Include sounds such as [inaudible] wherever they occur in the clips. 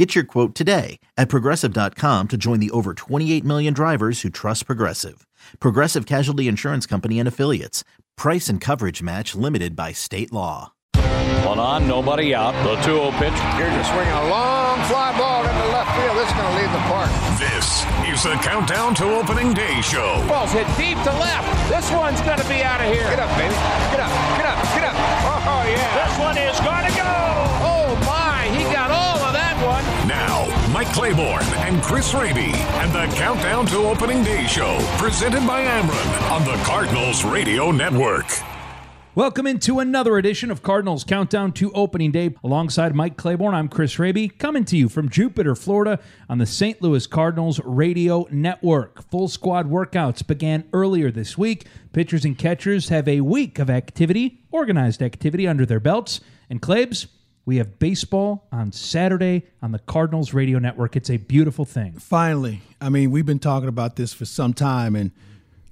Get your quote today at progressive.com to join the over 28 million drivers who trust Progressive. Progressive Casualty Insurance Company and Affiliates. Price and coverage match limited by state law. One on, nobody out. The 2 0 pitch. Here's a swing, a long fly ball into left field. This is going to leave the park. This is the Countdown to Opening Day show. Ball's hit deep to left. This one's going to be out of here. Get up, baby. Get up, get up, get up. Oh, yeah. This one is going to go. Mike Claiborne and Chris Raby and the Countdown to Opening Day show, presented by Ameren on the Cardinals Radio Network. Welcome into another edition of Cardinals Countdown to Opening Day. Alongside Mike Claiborne, I'm Chris Raby, coming to you from Jupiter, Florida, on the St. Louis Cardinals Radio Network. Full squad workouts began earlier this week. Pitchers and catchers have a week of activity, organized activity under their belts. And Claibs, we have baseball on Saturday on the Cardinals Radio Network. It's a beautiful thing. Finally. I mean, we've been talking about this for some time, and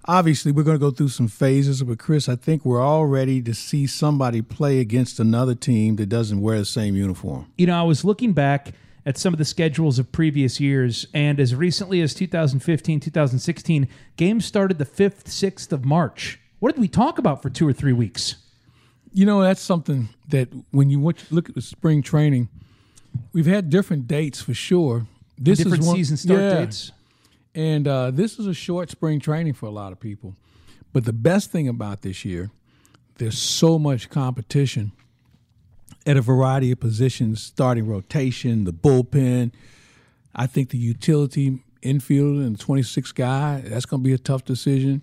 obviously we're going to go through some phases. But, Chris, I think we're all ready to see somebody play against another team that doesn't wear the same uniform. You know, I was looking back at some of the schedules of previous years, and as recently as 2015, 2016, games started the 5th, 6th of March. What did we talk about for two or three weeks? You know, that's something that when you look at the spring training, we've had different dates for sure. This different is one, season start yeah. dates. And uh, this is a short spring training for a lot of people. But the best thing about this year, there's so much competition at a variety of positions, starting rotation, the bullpen. I think the utility infield and 26 guy, that's going to be a tough decision.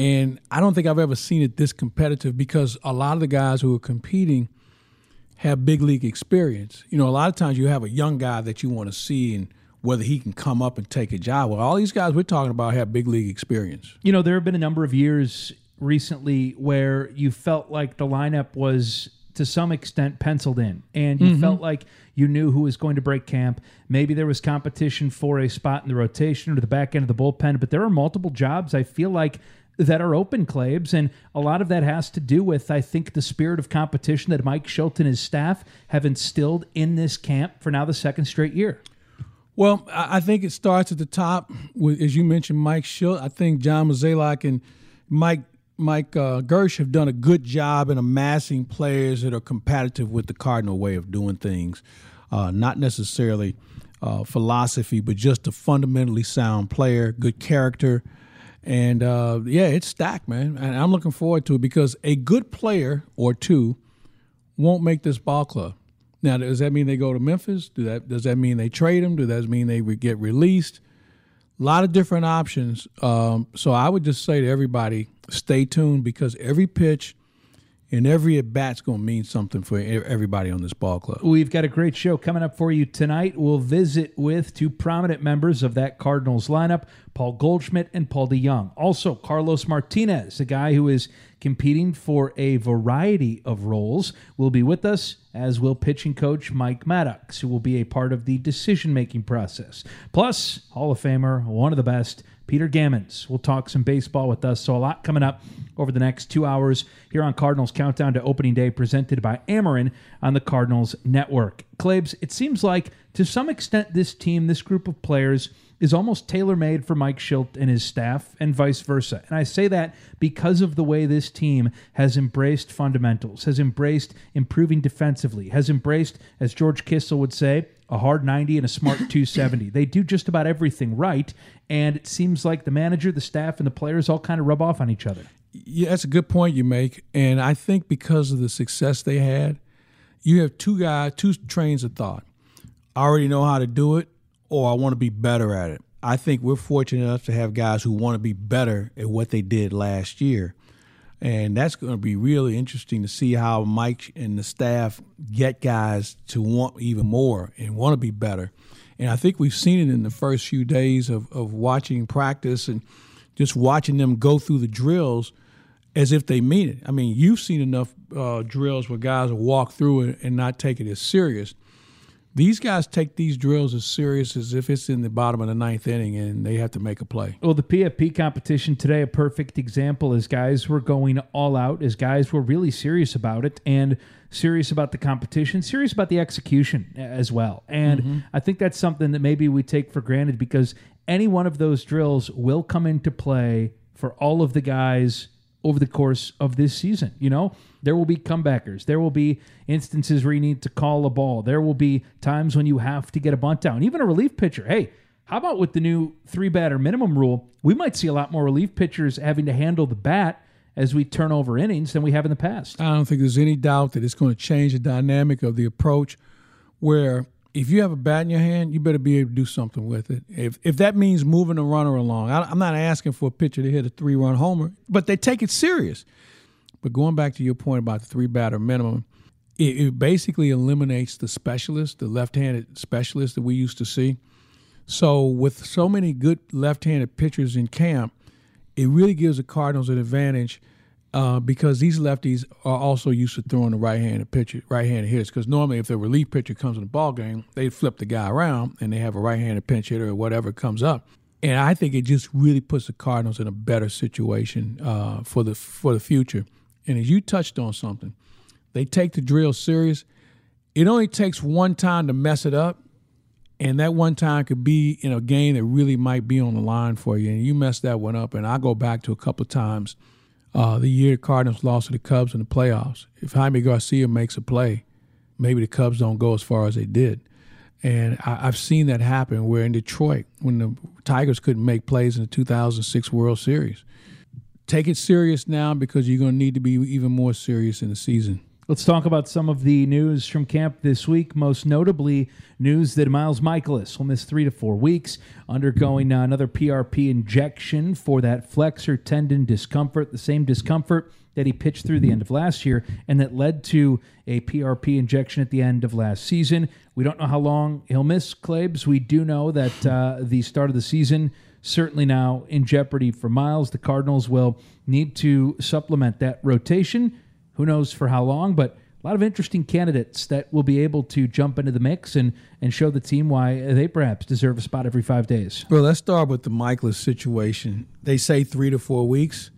And I don't think I've ever seen it this competitive because a lot of the guys who are competing have big league experience. You know, a lot of times you have a young guy that you want to see and whether he can come up and take a job. Well, all these guys we're talking about have big league experience. You know, there have been a number of years recently where you felt like the lineup was to some extent penciled in and you mm-hmm. felt like you knew who was going to break camp. Maybe there was competition for a spot in the rotation or the back end of the bullpen, but there are multiple jobs I feel like that are open Claibs and a lot of that has to do with i think the spirit of competition that mike Shildt and his staff have instilled in this camp for now the second straight year well, I think it starts at the top with, as you mentioned, Mike Shildt. I think John Mozeliak and Mike Mike uh, Girsch have done a good job in amassing players that are competitive with the Cardinal way of doing things. Uh, not necessarily uh, philosophy, but just a fundamentally sound player, good character. And uh, yeah, it's stacked, man. And I'm looking forward to it because a good player or two won't make this ball club. Now, does that mean they go to Memphis? Do that does that mean they trade them? Does that mean they get released? A lot of different options. Um, so I would just say to everybody, stay tuned because every pitch and every at bat's going to mean something for everybody on this ball club. We've got a great show coming up for you tonight. We'll visit with two prominent members of that Cardinals lineup, Paul Goldschmidt and Paul DeJong. Also, Carlos Martinez, a guy who is competing for a variety of roles, will be with us, as will pitching coach Mike Maddox, who will be a part of the decision making process. Plus, Hall of Famer, one of the best, Peter Gammons will talk some baseball with us. So, a lot coming up over the next two hours here on Cardinals Countdown to Opening Day, presented by Ameren on the Cardinals Network. Claibs, it seems like to some extent this team, this group of players, is almost tailor made for Mike Shildt and his staff, and vice versa. And I say that because of the way this team has embraced fundamentals, has embraced improving defensively, has embraced, as George Kissel would say, a hard 90 and a smart [coughs] 270. They do just about everything right, and it seems like the manager, the staff, and the players all kind of rub off on each other. Yeah, that's a good point you make. And I think because of the success they had, you have two guys, two trains of thought. I already know how to do it, or I want to be better at it. I think we're fortunate enough to have guys who want to be better at what they did last year. And that's going to be really interesting to see how Mike and the staff get guys to want even more and want to be better. And I think we've seen it in the first few days of, of watching practice and just watching them go through the drills. as if they mean it. I mean, you've seen enough uh, drills where guys will walk through it and not take it as serious. These guys take these drills as serious as if it's in the bottom of the ninth inning and they have to make a play. Well, the PFP competition today, a perfect example, as guys were going all out, as guys were really serious about it and serious about the competition, serious about the execution as well. And mm-hmm. I think that's something that maybe we take for granted because any one of those drills will come into play for all of the guys over the course of this season. You know, there will be comebackers. There will be instances where you need to call a ball. There will be times when you have to get a bunt down. Even a relief pitcher. Hey, how about with the new three batter minimum rule? We might see a lot more relief pitchers having to handle the bat as we turn over innings than we have in the past. I don't think there's any doubt that it's going to change the dynamic of the approach where if you have a bat in your hand, you better be able to do something with it. If if that means moving a runner along, I, am not asking for a pitcher to hit a three run homer, but they take it serious. But going back to your point about the three batter minimum, it, it basically eliminates the specialist, the left handed specialist that we used to see. So with so many good left handed pitchers in camp, it really gives the Cardinals an advantage uh, because these lefties are also used to throwing the right-handed pitcher, right-handed hitters. Because normally, if the relief pitcher comes in the ball game, they flip the guy around and they have a right-handed pinch hitter or whatever comes up. And I think it just really puts the Cardinals in a better situation uh, for the for the future. And as you touched on something, they take the drill serious. It only takes one time to mess it up, and that one time could be in a game that really might be on the line for you. And you mess that one up, and I go back to a couple of times – uh, the year Cardinals lost to the Cubs in the playoffs. If Jaime Garcia makes a play, maybe the Cubs don't go as far as they did. And I, have seen that happen where in Detroit, when the Tigers couldn't make plays in the 2006 World Series. Take it serious now because you're going to need to be even more serious in the season. Let's talk about some of the news from camp this week. Most notably, news that Miles Mikolas will miss three to four weeks, undergoing another PRP injection for that flexor tendon discomfort, the same discomfort that he pitched through the end of last year and that led to a PRP injection at the end of last season. We don't know how long he'll miss Claibs. We do know that uh, the start of the season certainly now in jeopardy for Miles. The Cardinals will need to supplement that rotation who knows for how long, but a lot of interesting candidates that will be able to jump into the mix and, and show the team why they perhaps deserve a spot every five days. Well, let's start with the Mikolas situation. They say three to four weeks.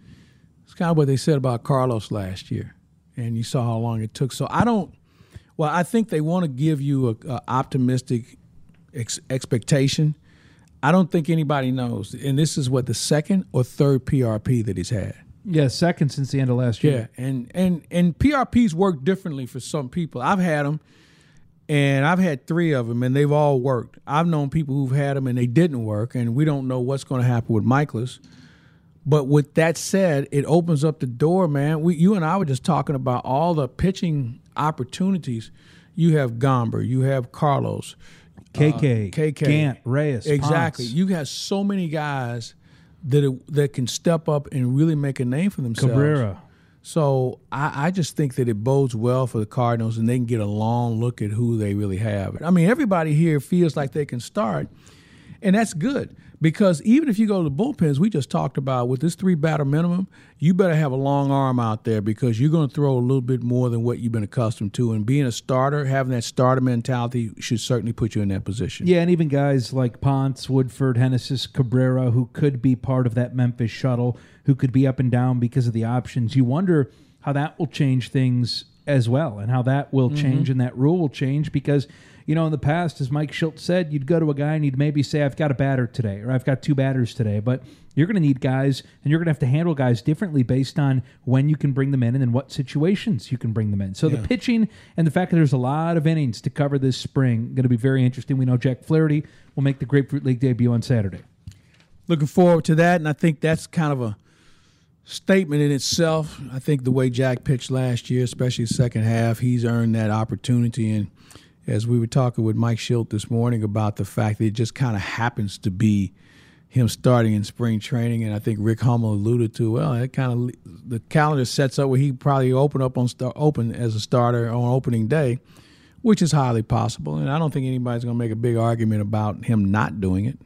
It's kind of what they said about Carlos last year, and you saw how long it took. So I don't. Well, I think they want to give you a, a optimistic ex- expectation. I don't think anybody knows, and this is what the second or third PRP that he's had. Yeah, second since the end of last year. Yeah, and and and PRPs work differently for some people. I've had them, and I've had three of them, and they've all worked. I've known people who've had them and they didn't work, and we don't know what's going to happen with Mikolas. But with that said, it opens up the door, man. We, you and I were just talking about all the pitching opportunities. You have Gomber, you have Carlos, KK, uh, KK, Gant, Reyes, exactly. Ponce. You have so many guys that that can step up and really make a name for themselves. Cabrera. So I, I, just think that it bodes well for the Cardinals, and they can get a long look at who they really have. I mean, everybody here feels like they can start, and that's good. Because even if you go to the bullpens, we just talked about with this three batter minimum, you better have a long arm out there because you're going to throw a little bit more than what you've been accustomed to. And being a starter, having that starter mentality should certainly put you in that position. Yeah, and even guys like Ponce, Woodford, Genesis, Cabrera, who could be part of that Memphis shuttle, who could be up and down because of the options. You wonder how that will change things as well and how that will mm-hmm. change and that rule will change because you know, in the past, as Mike Shildt said, you'd go to a guy and you'd maybe say, I've got a batter today, or I've got two batters today. But you're going to need guys, and you're going to have to handle guys differently based on when you can bring them in and in what situations you can bring them in. So yeah. the pitching and the fact that there's a lot of innings to cover this spring going to be very interesting. We know Jack Flaherty will make the Grapefruit League debut on Saturday. Looking forward to that, and I think that's kind of a statement in itself. I think the way Jack pitched last year, especially the second half, he's earned that opportunity and – as we were talking with Mike Shildt this morning about the fact that it just kind of happens to be him starting in spring training, and I think Rick Hummel alluded to well, it kind of the calendar sets up where he probably open up on start, open as a starter on opening day, which is highly possible, and I don't think anybody's going to make a big argument about him not doing it.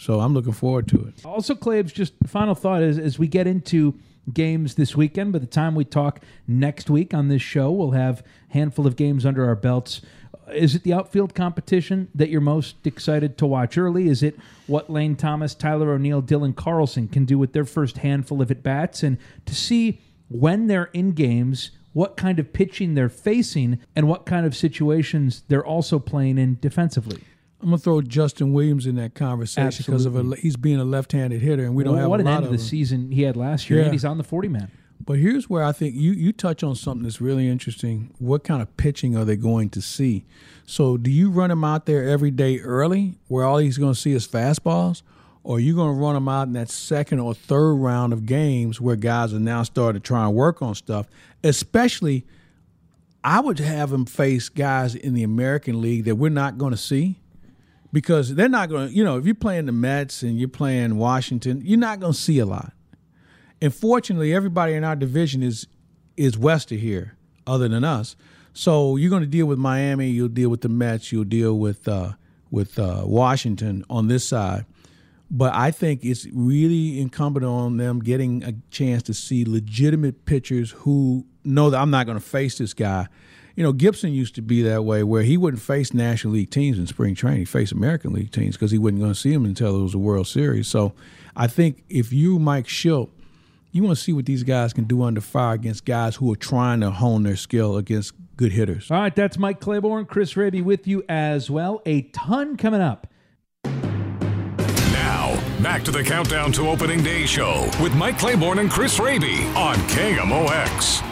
So I'm looking forward to it. Also, Claibs, just final thought is as we get into games this weekend. By the time we talk next week on this show, we'll have a handful of games under our belts. Uh, is it the outfield competition that you're most excited to watch early? Is it what Lane Thomas, Tyler O'Neill, Dylan Carlson can do with their first handful of at bats? And to see when they're in games, what kind of pitching they're facing, and what kind of situations they're also playing in defensively. I'm gonna throw Justin Williams in that conversation because of a, he's being a left-handed hitter, and we don't Well, have what a an lot end of of the them. season he had last year, Yeah. and he's on the 40 man. But here's where I think you you touch on something that's really interesting. What kind of pitching are they going to see? So do you run him out there every day early, where all he's going to see is fastballs, or are you going to run him out in that second or third round of games where guys are now starting to try and work on stuff? Especially, I would have him face guys in the American League that we're not going to see because they're not going to. You know, if you're playing the Mets and you're playing Washington, you're not going to see a lot. And fortunately, everybody in our division is is west of here, other than us. So you're going to deal with Miami, you'll deal with the Mets, you'll deal with uh, with uh, Washington on this side. But I think it's really incumbent on them getting a chance to see legitimate pitchers who know that I'm not going to face this guy. You know, Gibson used to be that way, where he wouldn't face National League teams in spring training. He faced American League teams because he wasn't going to see them until it was a World Series. So I think if you, Mike Shildt, you want to see what these guys can do under fire against guys who are trying to hone their skill against good hitters. All right, that's Mike Claiborne, Chris Raby with you as well. A ton coming up. Now, back to the Countdown to Opening Day show with Mike Claiborne and Chris Raby on KMOX.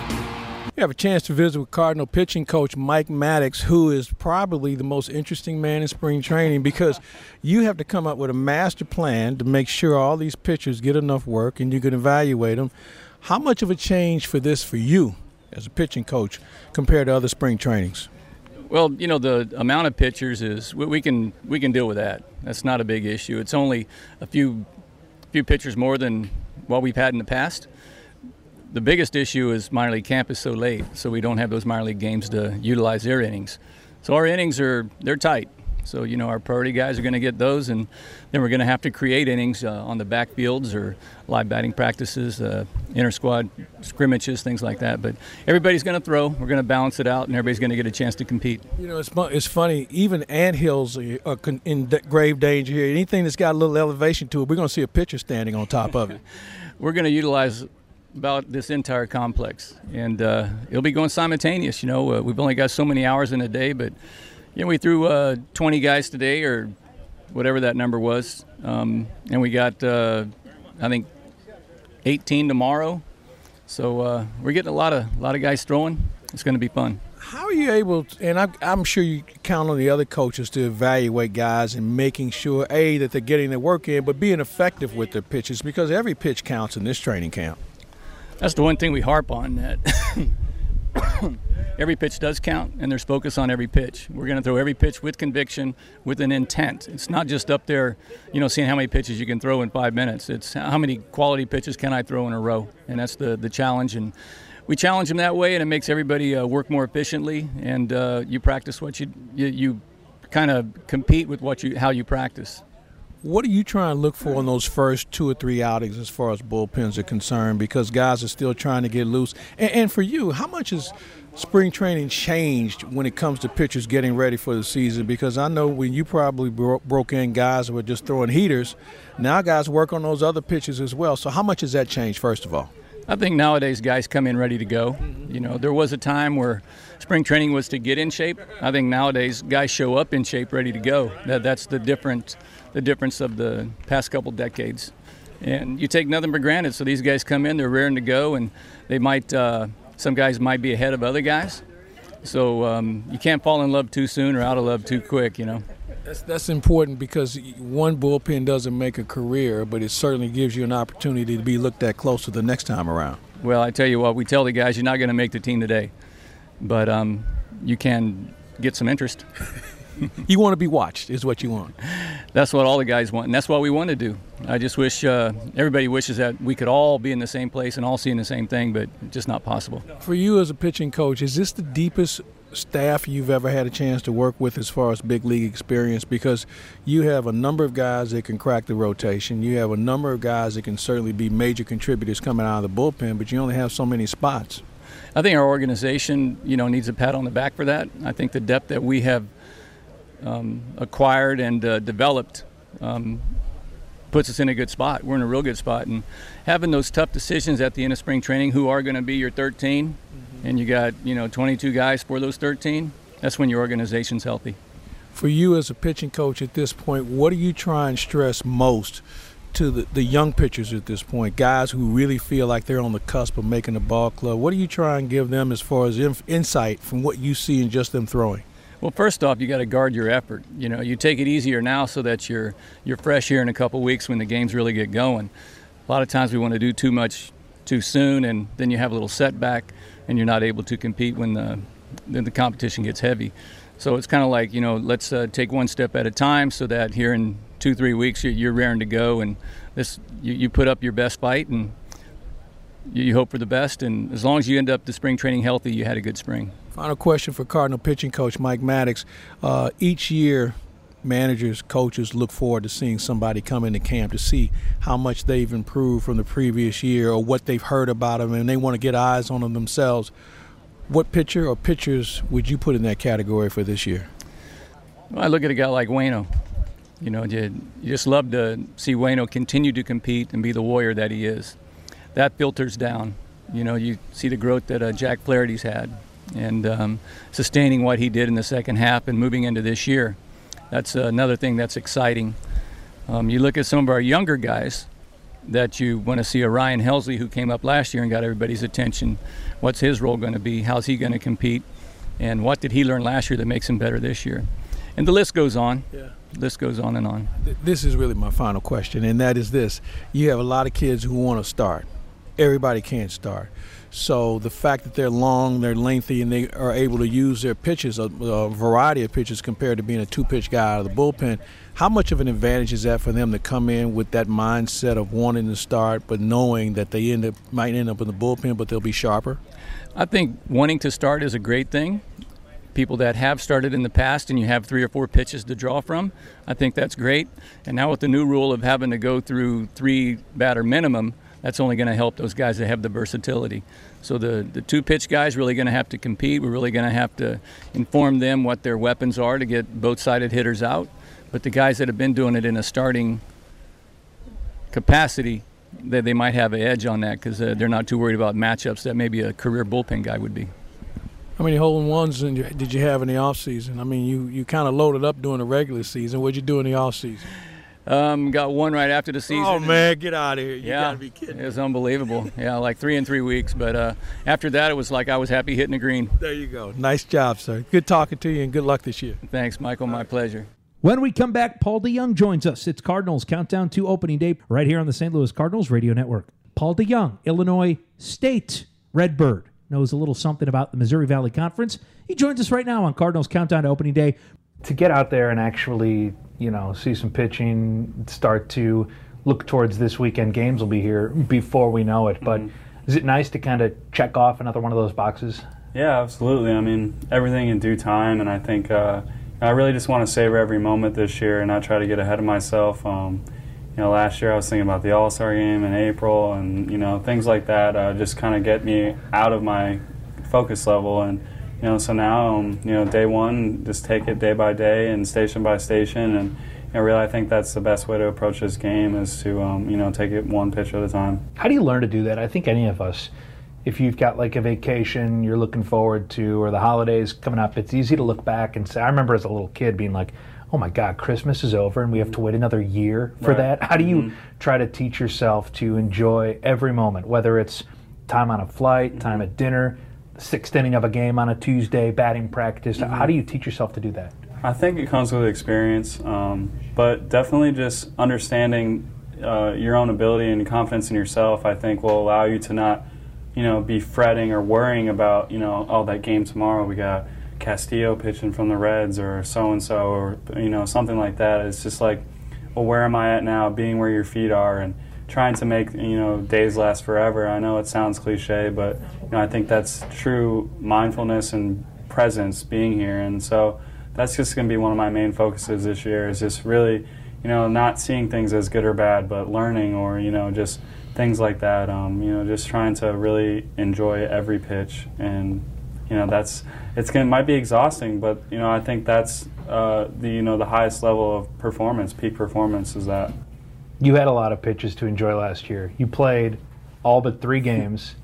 We have a chance to visit with Cardinal pitching coach Mike Maddox, who is probably the most interesting man in spring training because you have to come up with a master plan to make sure all these pitchers get enough work and you can evaluate them. How much of a change for this for you as a pitching coach compared to other spring trainings? Well, you know the amount of pitchers is we, can we can deal with that. That's not a big issue. It's only a few few pitchers more than what we've had in the past. The biggest issue is minor league camp is so late, so we don't have those minor league games to utilize their innings. So our innings are they're tight. So you know our priority guys are going to get those, and then we're going to have to create innings uh, on the backfields or live batting practices, uh, inter squad scrimmages, things like that. But everybody's going to throw. We're going to balance it out, and everybody's going to get a chance to compete. You know, it's it's funny. Even anthills are- are in grave danger here. Anything that's got a little elevation to it, we're going to see a pitcher standing on top of it. [laughs] we're going to utilize about this entire complex, and uh, it'll be going simultaneous. You know, uh, we've only got so many hours in a day, but you know, we threw uh, 20 guys today, or whatever that number was, um, and we got uh, I think 18 tomorrow. So uh, we're getting a lot of a lot of guys throwing. It's going to be fun. How are you able, to, and I, I'm sure you count on the other coaches to evaluate guys and making sure, A, that they're getting their work in, but being effective with their pitches because every pitch counts in this training camp. That's the one thing we harp on that [coughs] every pitch does count and there's focus on every pitch. We're going to throw every pitch with conviction, with an intent. It's not just up there, you know, seeing how many pitches you can throw in five minutes. It's how many quality pitches can I throw in a row, and that's the the challenge. And we challenge them that way, and it makes everybody uh, work more efficiently. And uh, you practice what you you, you kind of compete with what you how you practice. What are you trying to look for in those first two or three outings as far as bullpens are concerned? Because guys are still trying to get loose. And, and for you, how much has spring training changed when it comes to pitchers getting ready for the season? Because I know when you probably bro- broke in guys were just throwing heaters, now guys work on those other pitches as well. So how much has that changed, first of all? I think nowadays guys come in ready to go. You know, there was a time where spring training was to get in shape. I think nowadays guys show up in shape, ready to go. That, that's the different, the difference of the past couple decades. And you take nothing for granted. So these guys come in, they're raring to go, and they might. Uh, some guys might be ahead of other guys. So um, you can't fall in love too soon or out of love too quick. You know. That's, that's important because one bullpen doesn't make a career, but it certainly gives you an opportunity to be looked at closer the next time around. Well, I tell you what, we tell the guys you're not going to make the team today, but um, you can get some interest. [laughs] [laughs] You want to be watched, is what you want. That's what all the guys want, and that's what we want to do. I just wish uh, everybody wishes that we could all be in the same place and all seeing the same thing, but just not possible. For you as a pitching coach, is this the deepest staff you've ever had a chance to work with as far as big league experience? Because you have a number of guys that can crack the rotation. You have a number of guys that can certainly be major contributors coming out of the bullpen, but you only have so many spots. I think our organization, you know, needs a pat on the back for that. I think the depth that we have um, acquired and uh, developed um, puts us in a good spot. We're in a real good spot, and having those tough decisions at the end of spring training, who are going to be your 13, mm-hmm. and you got you know 22 guys for those 13. That's when your organization's healthy. For you as a pitching coach at this point, what do you try and stress most to the, the young pitchers at this point, guys who really feel like they're on the cusp of making the ball club? What do you try and give them as far as inf- insight from what you see in just them throwing? Well, first off, you got to guard your effort. You know, you take it easier now so that you're you're fresh here in a couple weeks when the games really get going. A lot of times we want to do too much too soon, and then you have a little setback, and you're not able to compete when the then the competition gets heavy. So it's kind of like you know, let's uh, take one step at a time, so that here in two three weeks you're, you're raring to go, and this you, you put up your best fight and you hope for the best, and as long as you end up the spring training healthy, you had a good spring. Final question for Cardinal pitching coach Mike Maddox. Uh, each year, managers, coaches look forward to seeing somebody come into camp to see how much they've improved from the previous year or what they've heard about them, and they want to get eyes on them themselves. What pitcher or pitchers would you put in that category for this year? Well, I look at a guy like Wayno. You know, you, you just love to see Wayno continue to compete and be the warrior that he is that filters down. You know, you see the growth that uh, Jack Flaherty's had, and um, sustaining what he did in the second half and moving into this year. That's another thing that's exciting. Um, you look at some of our younger guys that you want to see a Ryan Helsley who came up last year and got everybody's attention. What's his role going to be? How's he going to compete? And what did he learn last year that makes him better this year? And the list goes on. Yeah. The list goes on and on. This is really my final question, and that is this: You have a lot of kids who want to start everybody can't start. So the fact that they're long, they're lengthy, and they are able to use their pitches, a, a variety of pitches compared to being a two-pitch guy out of the bullpen, how much of an advantage is that for them to come in with that mindset of wanting to start, but knowing that they end up might end up in the bullpen, but they'll be sharper? I think wanting to start is a great thing. People that have started in the past and you have three or four pitches to draw from, I think that's great. And now with the new rule of having to go through three batter minimum, that's only going to help those guys that have the versatility. So the, the two pitch guys really going to have to compete. We're really going to have to inform them what their weapons are to get both sided hitters out. But the guys that have been doing it in a starting capacity, that they might have an edge on that because uh, they're not too worried about matchups that maybe a career bullpen guy would be. How many hole in ones did you have in the off season? I mean, you, you kind of loaded up during the regular season. What'd you do in the off season? Um, got one right after the season. Oh man, get out of here! You yeah, gotta be kidding. It was unbelievable. yeah, like three in three weeks. But uh, after that, it was like I was happy hitting the green. There you go. Nice job, sir. Good talking to you, and good luck this year. Thanks, Michael. My pleasure. When we come back, Paul DeJong joins us. It's Cardinals Countdown to Opening Day right here on the St. Louis Cardinals Radio Network. Paul DeJong, Illinois State Redbird, knows a little something about the Missouri Valley Conference. He joins us right now on Cardinals Countdown to Opening Day. To get out there and actually you know, see some pitching, start to look towards this weekend. Games will be here before we know it. But mm-hmm. is it nice to kind of check off another one of those boxes? Yeah, absolutely. I mean, everything in due time, and I think uh, I really just want to savor every moment this year and not try to get ahead of myself. Um, you know, last year I was thinking about the All Star game in April, and you know, things like that uh, just kind of get me out of my focus level and you know, so now, um, you know, day one, just take it day by day and station by station, and you know, really, I think that's the best way to approach this game is to, um, you know, take it one pitch at a time. How do you learn to do that? I think any of us, if you've got like a vacation you're looking forward to, or the holidays coming up, it's easy to look back and say. I remember as a little kid being like, "Oh my God, Christmas is over, and we have to wait another year for right. that." How do you mm-hmm. try to teach yourself to enjoy every moment, whether it's time on a flight, mm-hmm. time at dinner? Sixth inning of a game on a Tuesday, batting practice. Mm-hmm. How do you teach yourself to do that? I think it comes with experience, um, but definitely just understanding uh, your own ability and confidence in yourself. I think will allow you to not, you know, be fretting or worrying about, you know, oh that game tomorrow we got Castillo pitching from the Reds or so and so or you know something like that. It's just like, well, where am I at now? Being where your feet are and trying to make you know days last forever. I know it sounds cliche, but you know I think that's true mindfulness and presence being here, and so that's just going to be one of my main focuses this year. Is just really, you know, not seeing things as good or bad, but learning or you know just things like that. Um, you know, just trying to really enjoy every pitch, and you know that's it's going might be exhausting, but you know I think that's uh, the you know the highest level of performance, peak performance is that. You had a lot of pitches to enjoy last year. You played all but three games.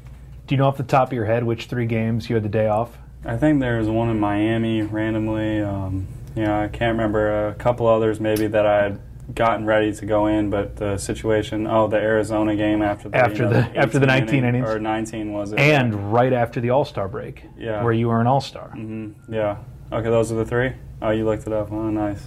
Do you know off the top of your head which three games you had the day off? I think there was one in Miami randomly. Um, you know, I can't remember a couple others maybe that I had gotten ready to go in, but the situation. Oh, the Arizona game after the after you know, the after the 19 inning, innings or 19 was it? and right after the All Star break, Yeah. where you were an All Star. hmm Yeah. Okay, those are the three. Oh, you looked it up. Oh, nice.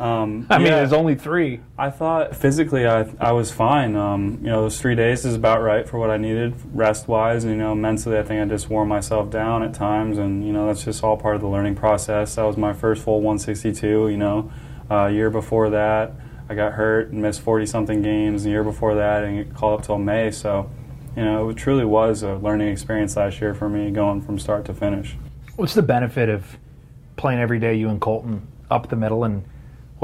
Um, [laughs] I mean, yeah. there's only three. I thought physically I, I was fine. Um, you know, those three days is about right for what I needed rest wise. And, you know, mentally, I think I just wore myself down at times. And, you know, that's just all part of the learning process. That was my first full 162, you know. Uh, a year before that, I got hurt and missed 40 something games. The year before that, and get called up till May. So, you know, it truly was a learning experience last year for me going from start to finish. What's the benefit of playing every day, you and Kolten, up the middle, and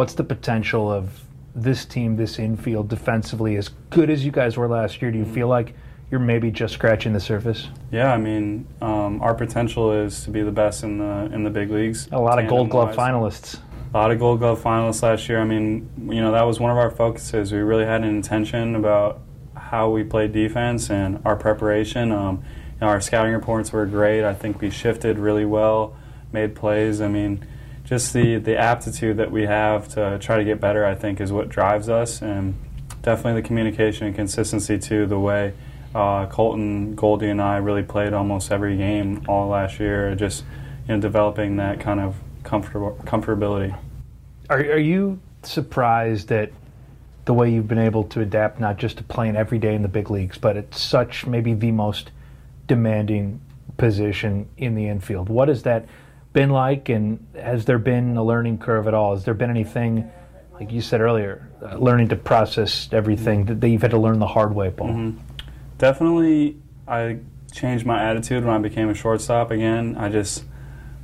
what's the potential of this team, this infield, defensively, as good as you guys were last year? Do you feel like you're maybe just scratching the surface? Yeah, I mean, um, our potential is to be the best in the in the big leagues. A lot of Gold Glove finalists. A lot of Gold Glove finalists last year. I mean, you know, that was one of our focuses. We really had an intention about how we played defense and our preparation. Um, you know, our scouting reports were great. I think we shifted really well, made plays. I mean, just the, the aptitude that we have to try to get better, I think, is what drives us. And definitely the communication and consistency, too, the way uh, Kolten, Goldie, and I really played almost every game all last year, just you know, developing that kind of comfortable comfortability. Are, are you surprised at the way you've been able to adapt not just to playing every day in the big leagues, but at such maybe the most demanding position in the infield? What is that been like, and has there been a learning curve at all? Has there been anything, like you said earlier, uh, learning to process everything that you've had to learn the hard way, Paul? Definitely, I changed my attitude when I became a shortstop again. I just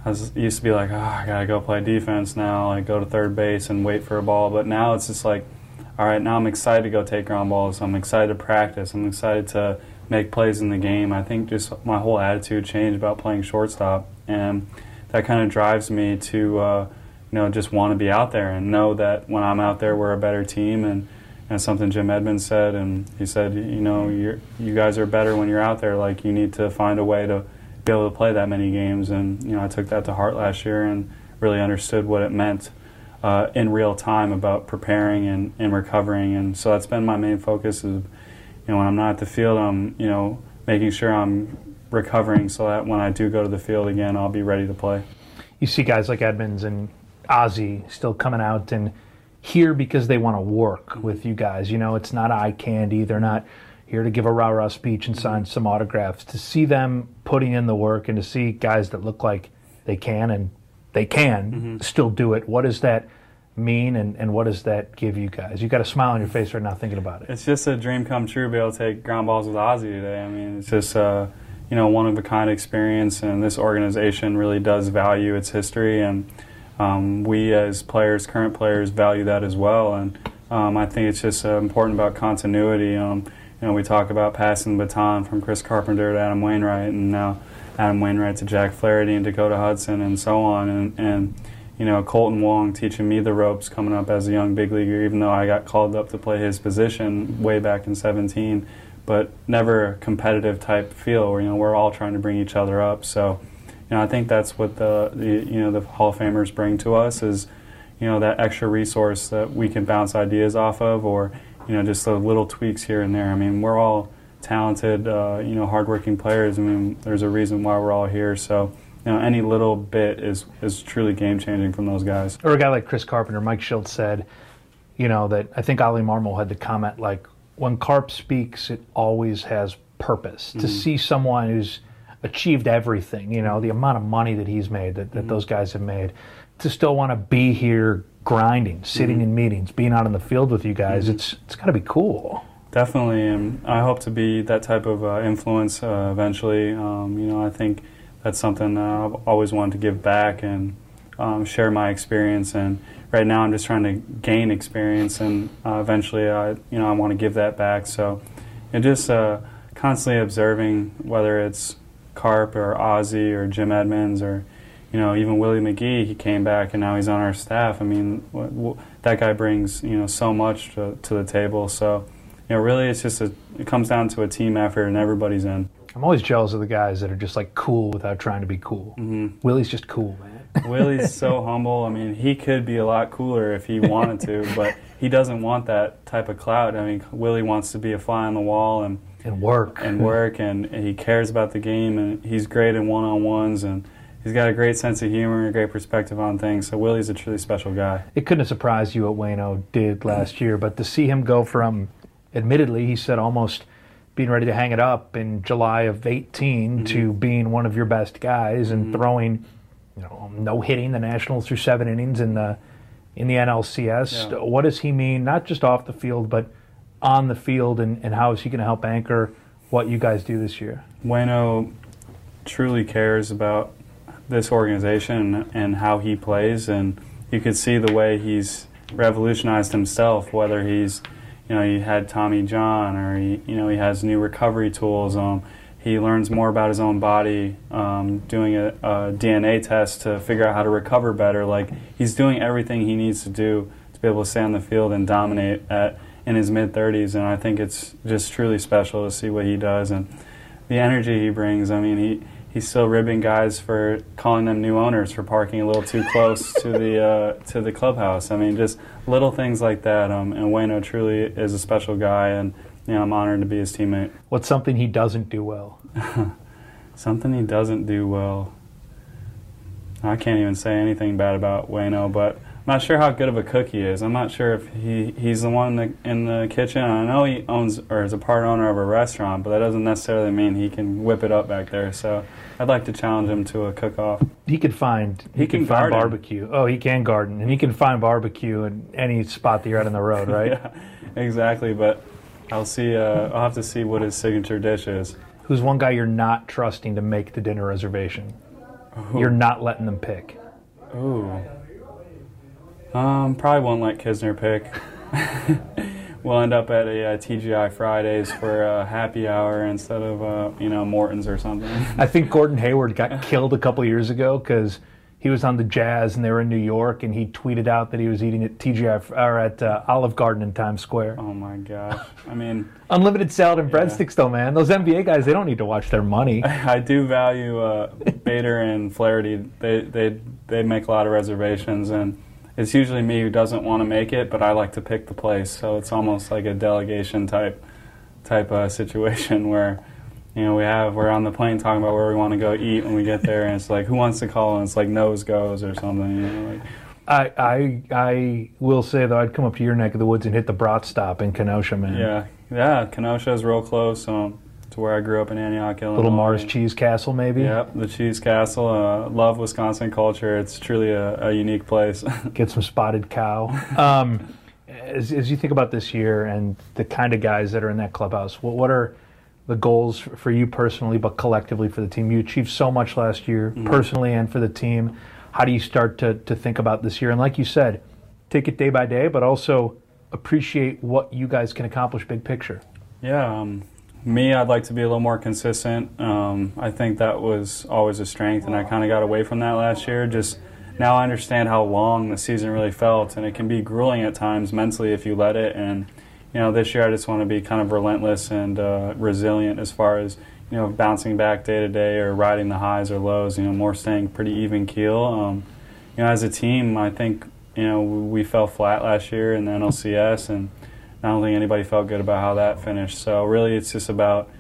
I used to be like, oh, I gotta go play defense now, like go to third base and wait for a ball. But now it's just like, all right, now I'm excited to go take ground balls. I'm excited to practice. I'm excited to make plays in the game. I think just my whole attitude changed about playing shortstop, and that kind of drives me to, uh, you know, just want to be out there and know that when I'm out there, we're a better team. And and something Jim Edmonds said, and he said, you know, you're, you guys are better when you're out there. Like you need to find a way to be able to play that many games. And you know, I took that to heart last year and really understood what it meant uh, in real time about preparing and, and recovering. And so that's been my main focus. Is you know, when I'm not at the field, I'm you know making sure I'm recovering so that when I do go to the field again, I'll be ready to play. You see guys like Edmonds and Ozzie still coming out and here because they want to work with you guys. You know, it's not eye candy. They're not here to give a rah rah speech and sign some autographs. To see them putting in the work and to see guys that look like they can and they can still do it, what does that mean and, and what does that give you guys? You got a smile on your face right now thinking about it. It's just a dream come true to be able to take ground balls with Ozzie today. I mean, it's just uh, you know one of a kind experience, and this organization really does value its history, and um, we as players, current players, value that as well. And um, I think it's just uh, important about continuity. Um, you know, we talk about passing the baton from Chris Carpenter to Adam Wainwright, and now Adam Wainwright to Jack Flaherty and Dakota Hudson, and so on, and and you know, Kolten Wong teaching me the ropes coming up as a young big leaguer, even though I got called up to play his position way back in 17, but never a competitive type feel where, you know, we're all trying to bring each other up. So, you know, I think that's what the, the you know, the Hall of Famers bring to us is, you know, that extra resource that we can bounce ideas off of or, you know, just the little tweaks here and there. I mean, we're all talented, uh, you know, hardworking players. I mean, there's a reason why we're all here. So, you know, any little bit is is truly game changing from those guys. Or a guy like Chris Carpenter, Mike Shildt said, you know, that I think Oli Marmol had the comment like, when Carp speaks, it always has purpose. To see someone who's achieved everything, you know, the amount of money that he's made, that, that those guys have made, to still want to be here grinding, sitting in meetings, being out in the field with you guys, it's it's got to be cool. Definitely, and I hope to be that type of uh, influence uh, eventually. Um, you know, I think that's something uh, I've always wanted to give back and um, share my experience. And right now, I'm just trying to gain experience, and uh, eventually, I you know I want to give that back. So, and just uh, constantly observing whether it's Carp or Ozzie or Jim Edmonds or you know even Willie McGee. He came back and now he's on our staff. I mean, w- w- that guy brings you know so much to, to the table. So, you know, really, it's just a it comes down to a team effort and everybody's in. I'm always jealous of the guys that are just like cool without trying to be cool. Mm-hmm. Willie's just cool, man. Willie's so humble. I mean, he could be a lot cooler if he wanted to, [laughs] but he doesn't want that type of clout. I mean, Willie wants to be a fly on the wall and and work and work, and, and he cares about the game, and he's great in one-on-ones, and he's got a great sense of humor and a great perspective on things. So Willie's a truly special guy. It couldn't have surprised you what Wayno did last year, but to see him go from, admittedly, he said almost being ready to hang it up in July of 18 Mm-hmm. to being one of your best guys and throwing, you know, no hitting the Nationals through seven innings in the in the NLCS. Yeah. What does he mean, not just off the field, but on the field, and, and how is he going to help anchor what you guys do this year? Wayno truly cares about this organization and how he plays, and you could see the way he's revolutionized himself. Whether he's, you know, he had Tommy John, or he, you know, he has new recovery tools. Um, he learns more about his own body, um, doing a, a DNA test to figure out how to recover better. Like he's doing everything he needs to do to be able to stay on the field and dominate at in his mid 30s, and I think it's just truly special to see what he does and the energy he brings. I mean, he he's still ribbing guys for calling them new owners for parking a little too close [laughs] to the uh, to the clubhouse. I mean, just little things like that. Um, and Wayno truly is a special guy, and know, I'm honored to be his teammate. What's something he doesn't do well? [laughs] Something he doesn't do well. I can't even say anything bad about Wayno, but I'm not sure how good of a cook he is. I'm not sure if he, he's the one in the, in the kitchen. I know he owns or is a part owner of a restaurant, but that doesn't necessarily mean he can whip it up back there. So I'd like to challenge him to a cook-off. He could find he, He can, can find barbecue. Oh, he can garden, and he can find barbecue in any spot that you're out on the road, [laughs] right? yeah, exactly. But I'll see. Uh, I'll have to see what his signature dish is. Who's one guy you're not trusting to make the dinner reservation? You're not letting them pick. Ooh. Um, probably won't let Kisner pick. [laughs] we'll end up at a, uh TGI Fridays for a happy hour instead of uh, you know Morton's or something. I think Gordon Hayward got killed a couple years ago because he was on the Jazz and they were in New York, and he tweeted out that he was eating at TGI or at uh, Olive Garden in Times Square. Oh my gosh! I mean, [laughs] Unlimited salad and breadsticks, though, man. Those NBA guys, they don't need to watch their money. [laughs] I do value uh, Bader and Flaherty. They they they make a lot of reservations, and it's usually me who doesn't want to make it, but I like to pick the place. So it's almost like a delegation type type uh, situation [laughs] where you know we have we're on the plane talking about where we want to go eat when we get there, and it's like who wants to call, and it's like nose goes or something. You know, like I, I I will say though, I'd come up to your neck of the woods and hit the Brat stop in Kenosha, man. yeah, yeah. Kenosha is real close um, to where I grew up in Antioch, Illinois. Little Mars Cheese Castle, maybe. Yep, the Cheese Castle. Uh, love Wisconsin culture. It's truly a, a unique place. [laughs] Get some spotted cow. Um, as, as you think about this year and the kind of guys that are in that clubhouse, what, what are the goals for you personally, but collectively for the team? You achieved so much last year, personally and for the team. How do you start to, to think about this year? And like you said, take it day by day, but also appreciate what you guys can accomplish big picture. Yeah, um, me, I'd like to be a little more consistent. Um, I think that was always a strength, and I kind of got away from that last year. Just now I understand how long the season really felt, and it can be grueling at times mentally if you let it. And you know, this year I just want to be kind of relentless and uh, resilient as far as you know, bouncing back day to day or riding the highs or lows. You know, more staying pretty even keel. Um, you know, as a team, I think you know we fell flat last year in the NLCS, and I don't think anybody felt good about how that finished. So really, it's just about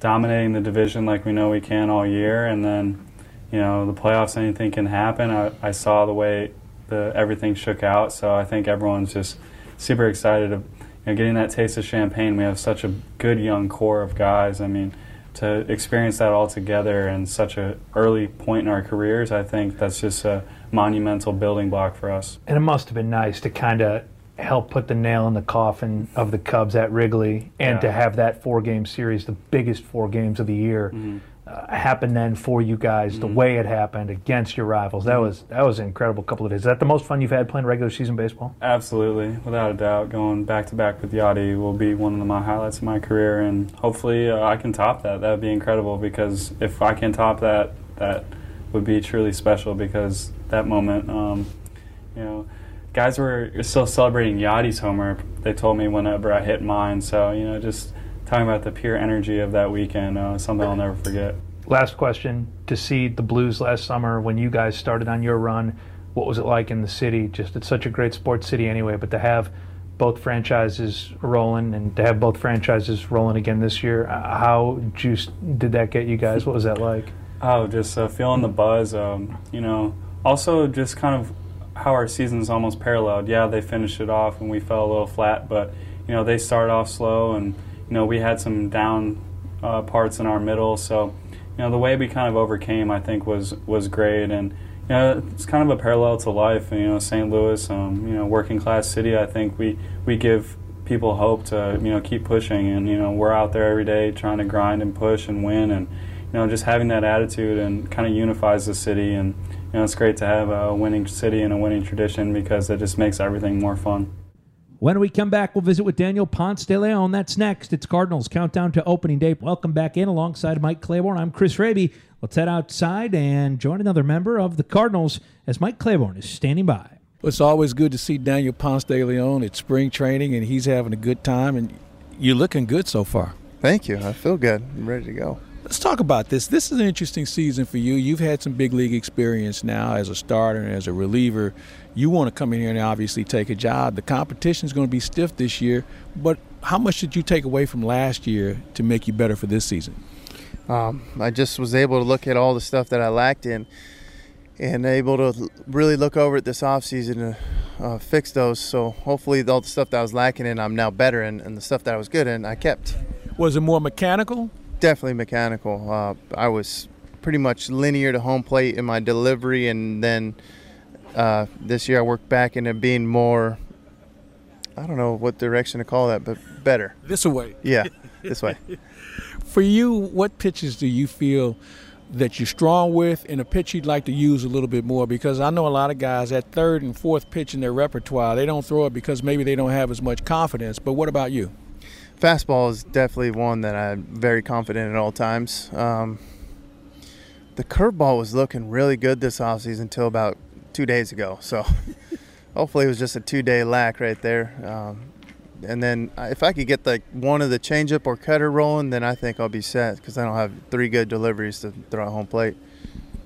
dominating the division like we know we can all year, and then you know the playoffs. Anything can happen. I, I saw the way the everything shook out, so I think everyone's just super excited you know, getting that taste of champagne. We have such a good young core of guys. I mean. To experience that all together in such a early point in our careers, I think that's just a monumental building block for us. And it must have been nice to kind of help put the nail in the coffin of the Cubs at Wrigley and Yeah. to have that four game series, the biggest four games of the year, mm-hmm. Uh, happened then for you guys, the way it happened against your rivals. That was that was an incredible couple of days. Is that the most fun you've had playing regular season baseball? Absolutely, without a doubt. Going back to back with Yadi will be one of my highlights of my career, and hopefully uh, I can top that. That would be incredible because if I can top that, that would be truly special because that moment, um, you know, guys were still celebrating Yadi's homer. They told me whenever I hit mine. So you know, just talking about the pure energy of that weekend, uh, something I'll never forget. Last question: To see the Blues last summer when you guys started on your run, what was it like in the city? Just it's such a great sports city anyway, but to have both franchises rolling and to have both franchises rolling again this year, uh, how juiced did that get you guys? What was that like? Oh, just uh, feeling the buzz. Um, you know, also just kind of how our season's almost paralleled. Yeah, they finished it off and we fell a little flat, but you know they started off slow and you know we had some down uh, parts in our middle. So you know the way we kind of overcame, I think, was was great and. You know, it's kind of a parallel to life. You know, St. Louis, um, you know, working class city. I think we, we give people hope to you know keep pushing, and you know we're out there every day trying to grind and push and win, and you know just having that attitude and kind of unifies the city. And you know it's great to have a winning city and a winning tradition because it just makes everything more fun. When we come back, we'll visit with Daniel Ponce de Leon. That's next. It's Cardinals Countdown to Opening Day. Welcome back in alongside Mike Claiborne. I'm Chris Raby. Let's head outside and join another member of the Cardinals as Mike Claiborne is standing by. Well, it's always good to see Daniel Ponce de Leon at spring training, and he's having a good time, and you're looking good so far. Thank you. I feel good. I'm ready to go. Let's talk about this. This is an interesting season for you. You've had some big league experience now as a starter and as a reliever. You want to come in here and obviously take a job. The competition is going to be stiff this year, but how much did you take away from last year to make you better for this season? Um, I just was able to look at all the stuff that I lacked in and able to really look over it this offseason to uh, fix those. So hopefully, all the stuff that I was lacking in, I'm now better in, and the stuff that I was good in, I kept. Was it more mechanical? Definitely mechanical. Uh, I was pretty much linear to home plate in my delivery, and then uh, this year I worked back into being more. I don't know what direction to call that, but better. This way. Yeah, [laughs] this way. For you, what pitches do you feel that you're strong with and a pitch you'd like to use a little bit more? Because I know a lot of guys at third and fourth pitch in their repertoire, they don't throw it because maybe they don't have as much confidence. But what about you? Fastball is definitely one that I'm very confident at all times. Um, the curveball was looking really good this offseason until about two days ago. So [laughs] hopefully it was just a two day lack right there. Um, and then if I could get like one of the changeup or cutter rolling, then I think I'll be set because I don't have three good deliveries to throw at home plate.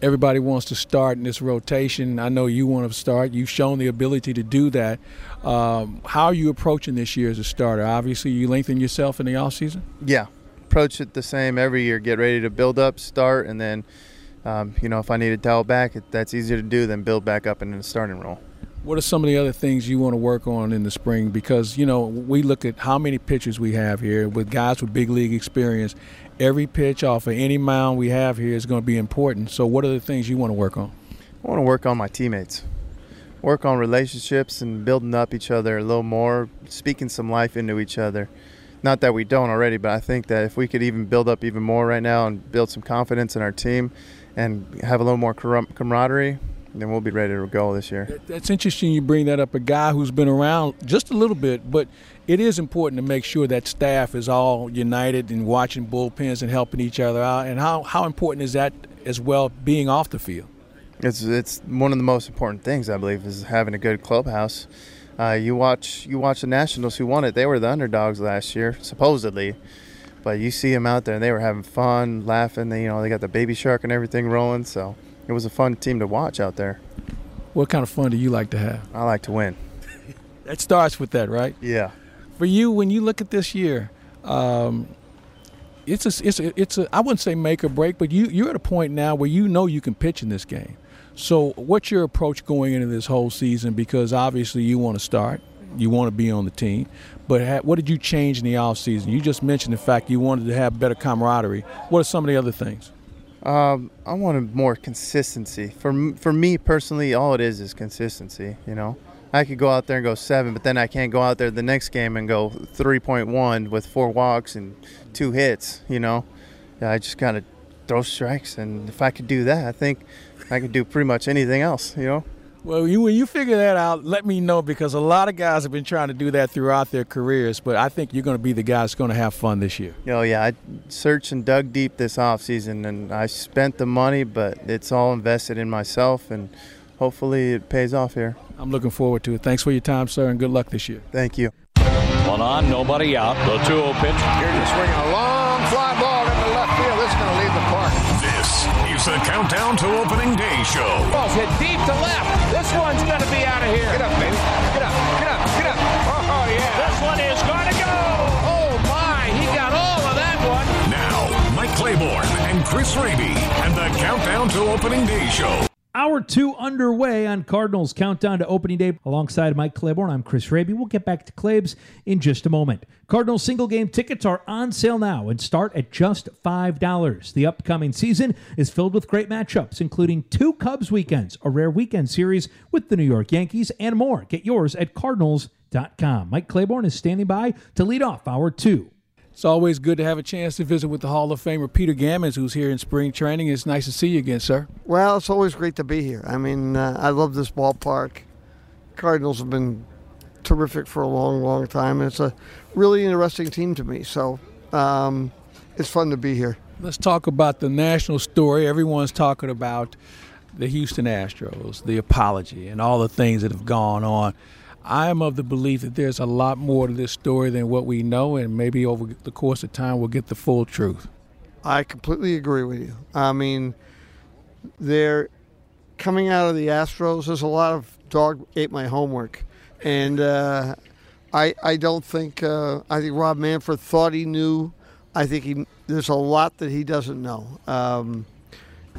Everybody wants to start in this rotation. I know you want to start. You've shown the ability to do that. Um, how are you approaching this year as a starter? Obviously, you lengthen yourself in the off season. Yeah, approach it the same every year. Get ready to build up, start, and then um, you know if I need to dial back, that's easier to do than build back up in the starting role. What are some of the other things you want to work on in the spring? Because, you know, we look at how many pitchers we have here with guys with big league experience. Every pitch off of any mound we have here is going to be important. So, what are the things you want to work on? I want to work on my teammates, work on relationships and building up each other a little more, speaking some life into each other. Not that we don't already, but I think that if we could even build up even more right now and build some confidence in our team and have a little more camaraderie, then we'll be ready to go this year. That's interesting you bring that up. A guy who's been around just a little bit, but it is important to make sure that staff is all united and watching bullpens and helping each other out. And how, how important is that as well, being off the field? It's it's one of the most important things I believe is having a good clubhouse. Uh, you watch you watch the Nationals who won it. They were the underdogs last year, supposedly, but you see them out there and they were having fun, laughing. They, you know, they got the baby shark and everything rolling. So it was a fun team to watch out there. What kind of fun do you like to have? I like to win. [laughs] that starts with that, right? Yeah. For you, when you look at this year, um, it's a, it's a, it's a, I wouldn't say make or break, but you, you're at a point now where you know you can pitch in this game. So, what's your approach going into this whole season? Because obviously you want to start, you want to be on the team, but what did you change in the off season? You just mentioned the fact you wanted to have better camaraderie. What are some of the other things? Um, I wanted more consistency. For for me personally, all it is is consistency. You know, I could go out there and go seven, but then I can't go out there the next game and go 3.1 with four walks and two hits. You know, yeah, I just gotta throw strikes. And if I could do that, I think I could do pretty much anything else. You know. Well, you, when you figure that out, let me know because a lot of guys have been trying to do that throughout their careers. But I think you're going to be the guy that's going to have fun this year. Oh yeah, I searched and dug deep this off season, and I spent the money, but it's all invested in myself, and hopefully it pays off here. I'm looking forward to it. Thanks for your time, sir, and good luck this year. Thank you. One on, nobody out. The 2 0 pitch. Here to swing a long fly ball into left field. This is going to leave the park. This is the Countdown to Opening Day show. Ball's hit deep to left. This one's going to be out of here. Get up, baby. Get up. Get up. Get up. Oh, yeah. This one is going to go. Oh, my. He got all of that one. Now, Mike Claiborne and Chris Raby and the Countdown to Opening Day show. Hour two underway on Cardinals Countdown to Opening Day. Alongside Mike Claiborne, I'm Chris Raby. We'll get back to Claibs in just a moment. Cardinals single game tickets are on sale now and start at just $5. The upcoming season is filled with great matchups, including two Cubs weekends, a rare weekend series with the New York Yankees, and more. Get yours at Cardinals.com. Mike Claiborne is standing by to lead off hour two. It's always good to have a chance to visit with the Hall of Famer Peter Gammons, who's here in spring training. It's nice to see you again, sir. Well, it's always great to be here. I mean, uh, I love this ballpark. Cardinals have been terrific for a long, long time, and it's a really interesting team to me. So um, it's fun to be here. Let's talk about the national story. Everyone's talking about the Houston Astros, the apology, and all the things that have gone on. I am of the belief that there's a lot more to this story than what we know, and maybe over the course of time we'll get the full truth. I completely agree with you. I mean, they're coming out of the Astros. There's a lot of dog ate my homework, and uh, I I don't think uh, I think Rob Manfred thought he knew. I think he there's a lot that he doesn't know, um,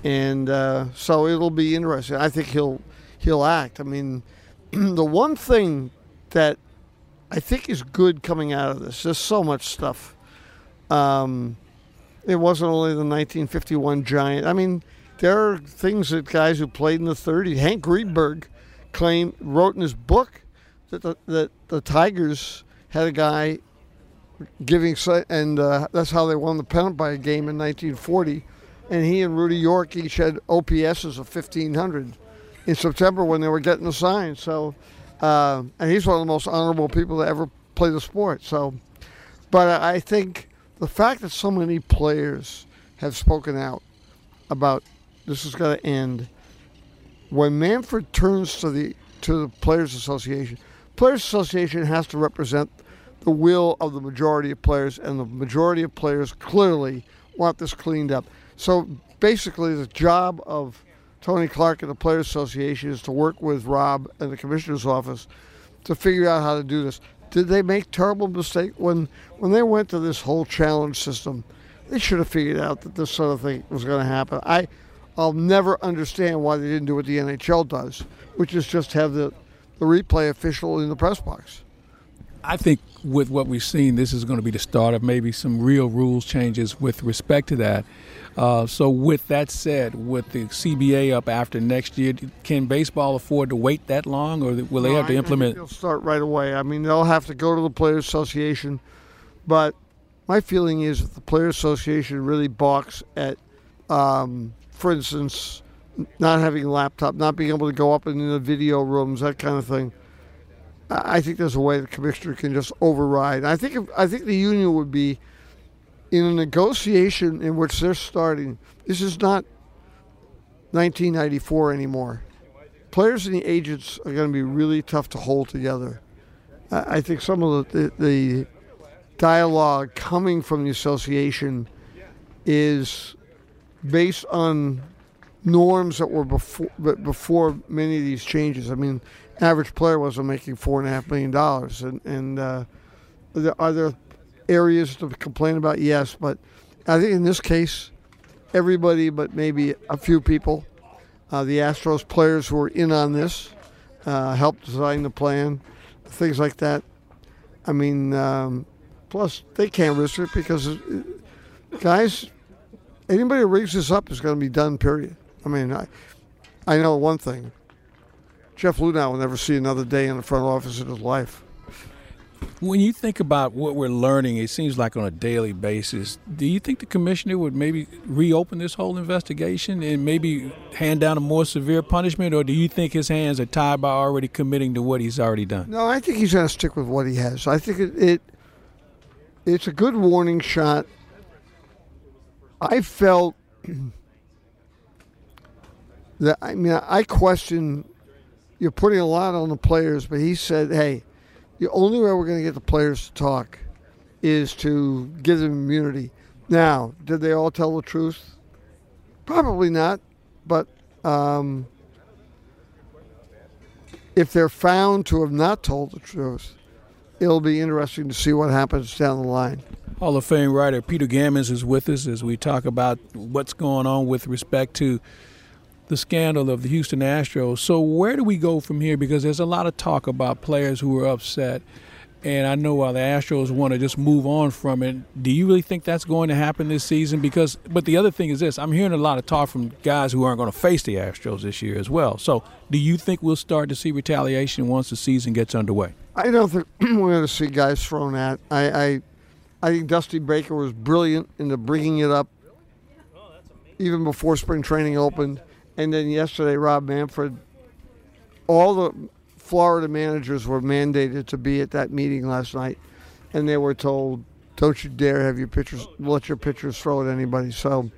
and uh, so it'll be interesting. I think he'll he'll act. I mean, [clears throat] the one thing that I think is good coming out of this. There's so much stuff. Um, it wasn't only the 1951 Giant. I mean, there are things that guys who played in the 30s. Hank Greenberg claimed, wrote in his book that the, that the Tigers had a guy giving, and uh, that's how they won the pennant by a game in 1940. And he and Rudy York each had OPSs of 1500 in September when they were getting the sign. So, uh, and he's one of the most honorable people to ever play the sport. So, but I think the fact that so many players have spoken out about this is going to end. When Manfred turns to the to the Players Association, Players Association has to represent the will of the majority of players, and the majority of players clearly want this cleaned up. So basically, the job of Tony Clark and the Players Association is to work with Rob and the Commissioner's office to figure out how to do this. Did they make terrible mistake when when they went to this whole challenge system? They should have figured out that this sort of thing was going to happen. I I'll never understand why they didn't do what the NHL does, which is just have the the replay official in the press box. I think with what we've seen, this is going to be the start of maybe some real rules changes with respect to that. Uh, so, with that said, with the CBA up after next year, can baseball afford to wait that long, or will they No, have to I- implement? They'll start right away. I mean, they'll have to go to the Players Association, but my feeling is that the Players Association really balks at, um, for instance, not having a laptop, not being able to go up into the video rooms, that kind of thing. I I think there's a way the commissioner can just override. I think if, I think the union would be in a negotiation in which they're starting. This is not 1994 anymore. Players and the agents are going to be really tough to hold together. I think some of the, the, the dialogue coming from the association is based on norms that were before before many of these changes. I mean, average player wasn't making four and a half million dollars, and and uh, are there areas to complain about? Yes, but I think in this case, everybody but maybe a few people, uh, the Astros players who were in on this, uh, helped design the plan, things like that. I mean, um, plus they can't risk it because uh, guys, anybody who rigs this up is going to be done. Period. I mean, I, I know one thing. Jeff Luhnow will never see another day in the front office in his life. When you think about what we're learning, it seems like on a daily basis. Do you think the commissioner would maybe reopen this whole investigation and maybe hand down a more severe punishment, or do you think his hands are tied by already committing to what he's already done? No, I think he's going to stick with what he has. I think it, it it's a good warning shot. I felt [clears throat] that I mean I question you're putting a lot on the players, but he said, "Hey, the only way we're going to get the players to talk is to give them immunity." Now, did they all tell the truth? Probably not, but um, if they're found to have not told the truth, it'll be interesting to see what happens down the line. Hall of Fame writer Peter Gammons is with us as we talk about what's going on with respect to the scandal of the Houston Astros. So, where do we go from here? Because there's a lot of talk about players who are upset. And I know while the Astros want to just move on from it, do you really think that's going to happen this season? Because, but the other thing is this: I'm hearing a lot of talk from guys who aren't going to face the Astros this year as well. So, do you think we'll start to see retaliation once the season gets underway? I don't think [clears throat] we're going to see guys thrown at. I, I, I think Dusty Baker was brilliant into bringing it up even before spring training opened. And then yesterday, Rob Manfred, all the Florida managers were mandated to be at that meeting last night, and they were told, "Don't you dare have your pitchers let your pitchers throw at anybody." So,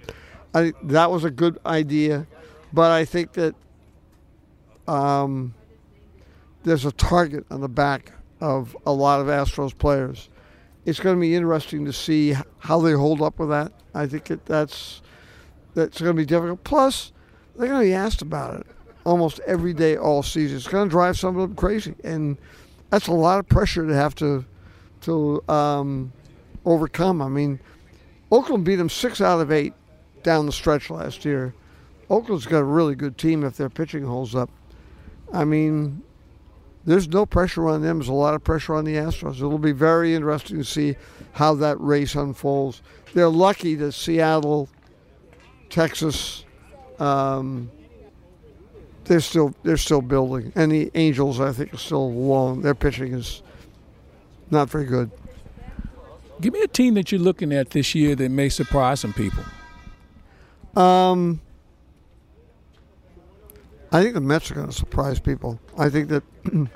I that was a good idea, but I think that um, there's a target on the back of a lot of Astros players. It's going to be interesting to see how they hold up with that. I think that that's that's going to be difficult. Plus they're going to be asked about it almost every day all season. It's going to drive some of them crazy, and that's a lot of pressure to have to to um, overcome. I mean, Oakland beat them six out of eight down the stretch last year. Oakland's got a really good team if their pitching holds up. I mean, there's no pressure on them. There's a lot of pressure on the Astros. It'll be very interesting to see how that race unfolds. They're lucky that Seattle, Texas, um, they're still they're still building, and the Angels I think are still long. Their pitching is not very good. Give me a team that you're looking at this year that may surprise some people. Um, I think the Mets are going to surprise people. I think that [clears throat]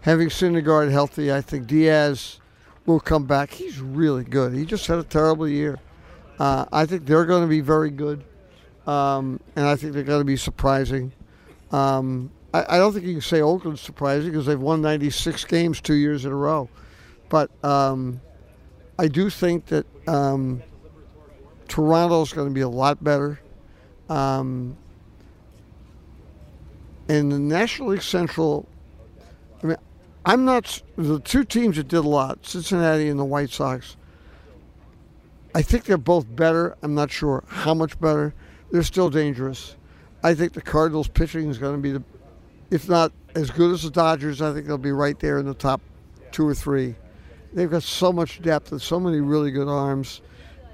having Syndergaard healthy, I think Diaz will come back. He's really good. He just had a terrible year. Uh, I think they're going to be very good um, and I think they're going to be surprising. Um, I, I, don't think you can say Oakland's surprising because they've won 96 games two years in a row, but um, I do think that um, Toronto's going to be a lot better. Um, and the National League Central, I mean, I'm not the two teams that did a lot, Cincinnati and the White Sox. I think they're both better. I'm not sure how much better they're still dangerous. I think the Cardinals pitching is going to be the, if not as good as the Dodgers, I think they'll be right there in the top two or three. They've got so much depth and so many really good arms,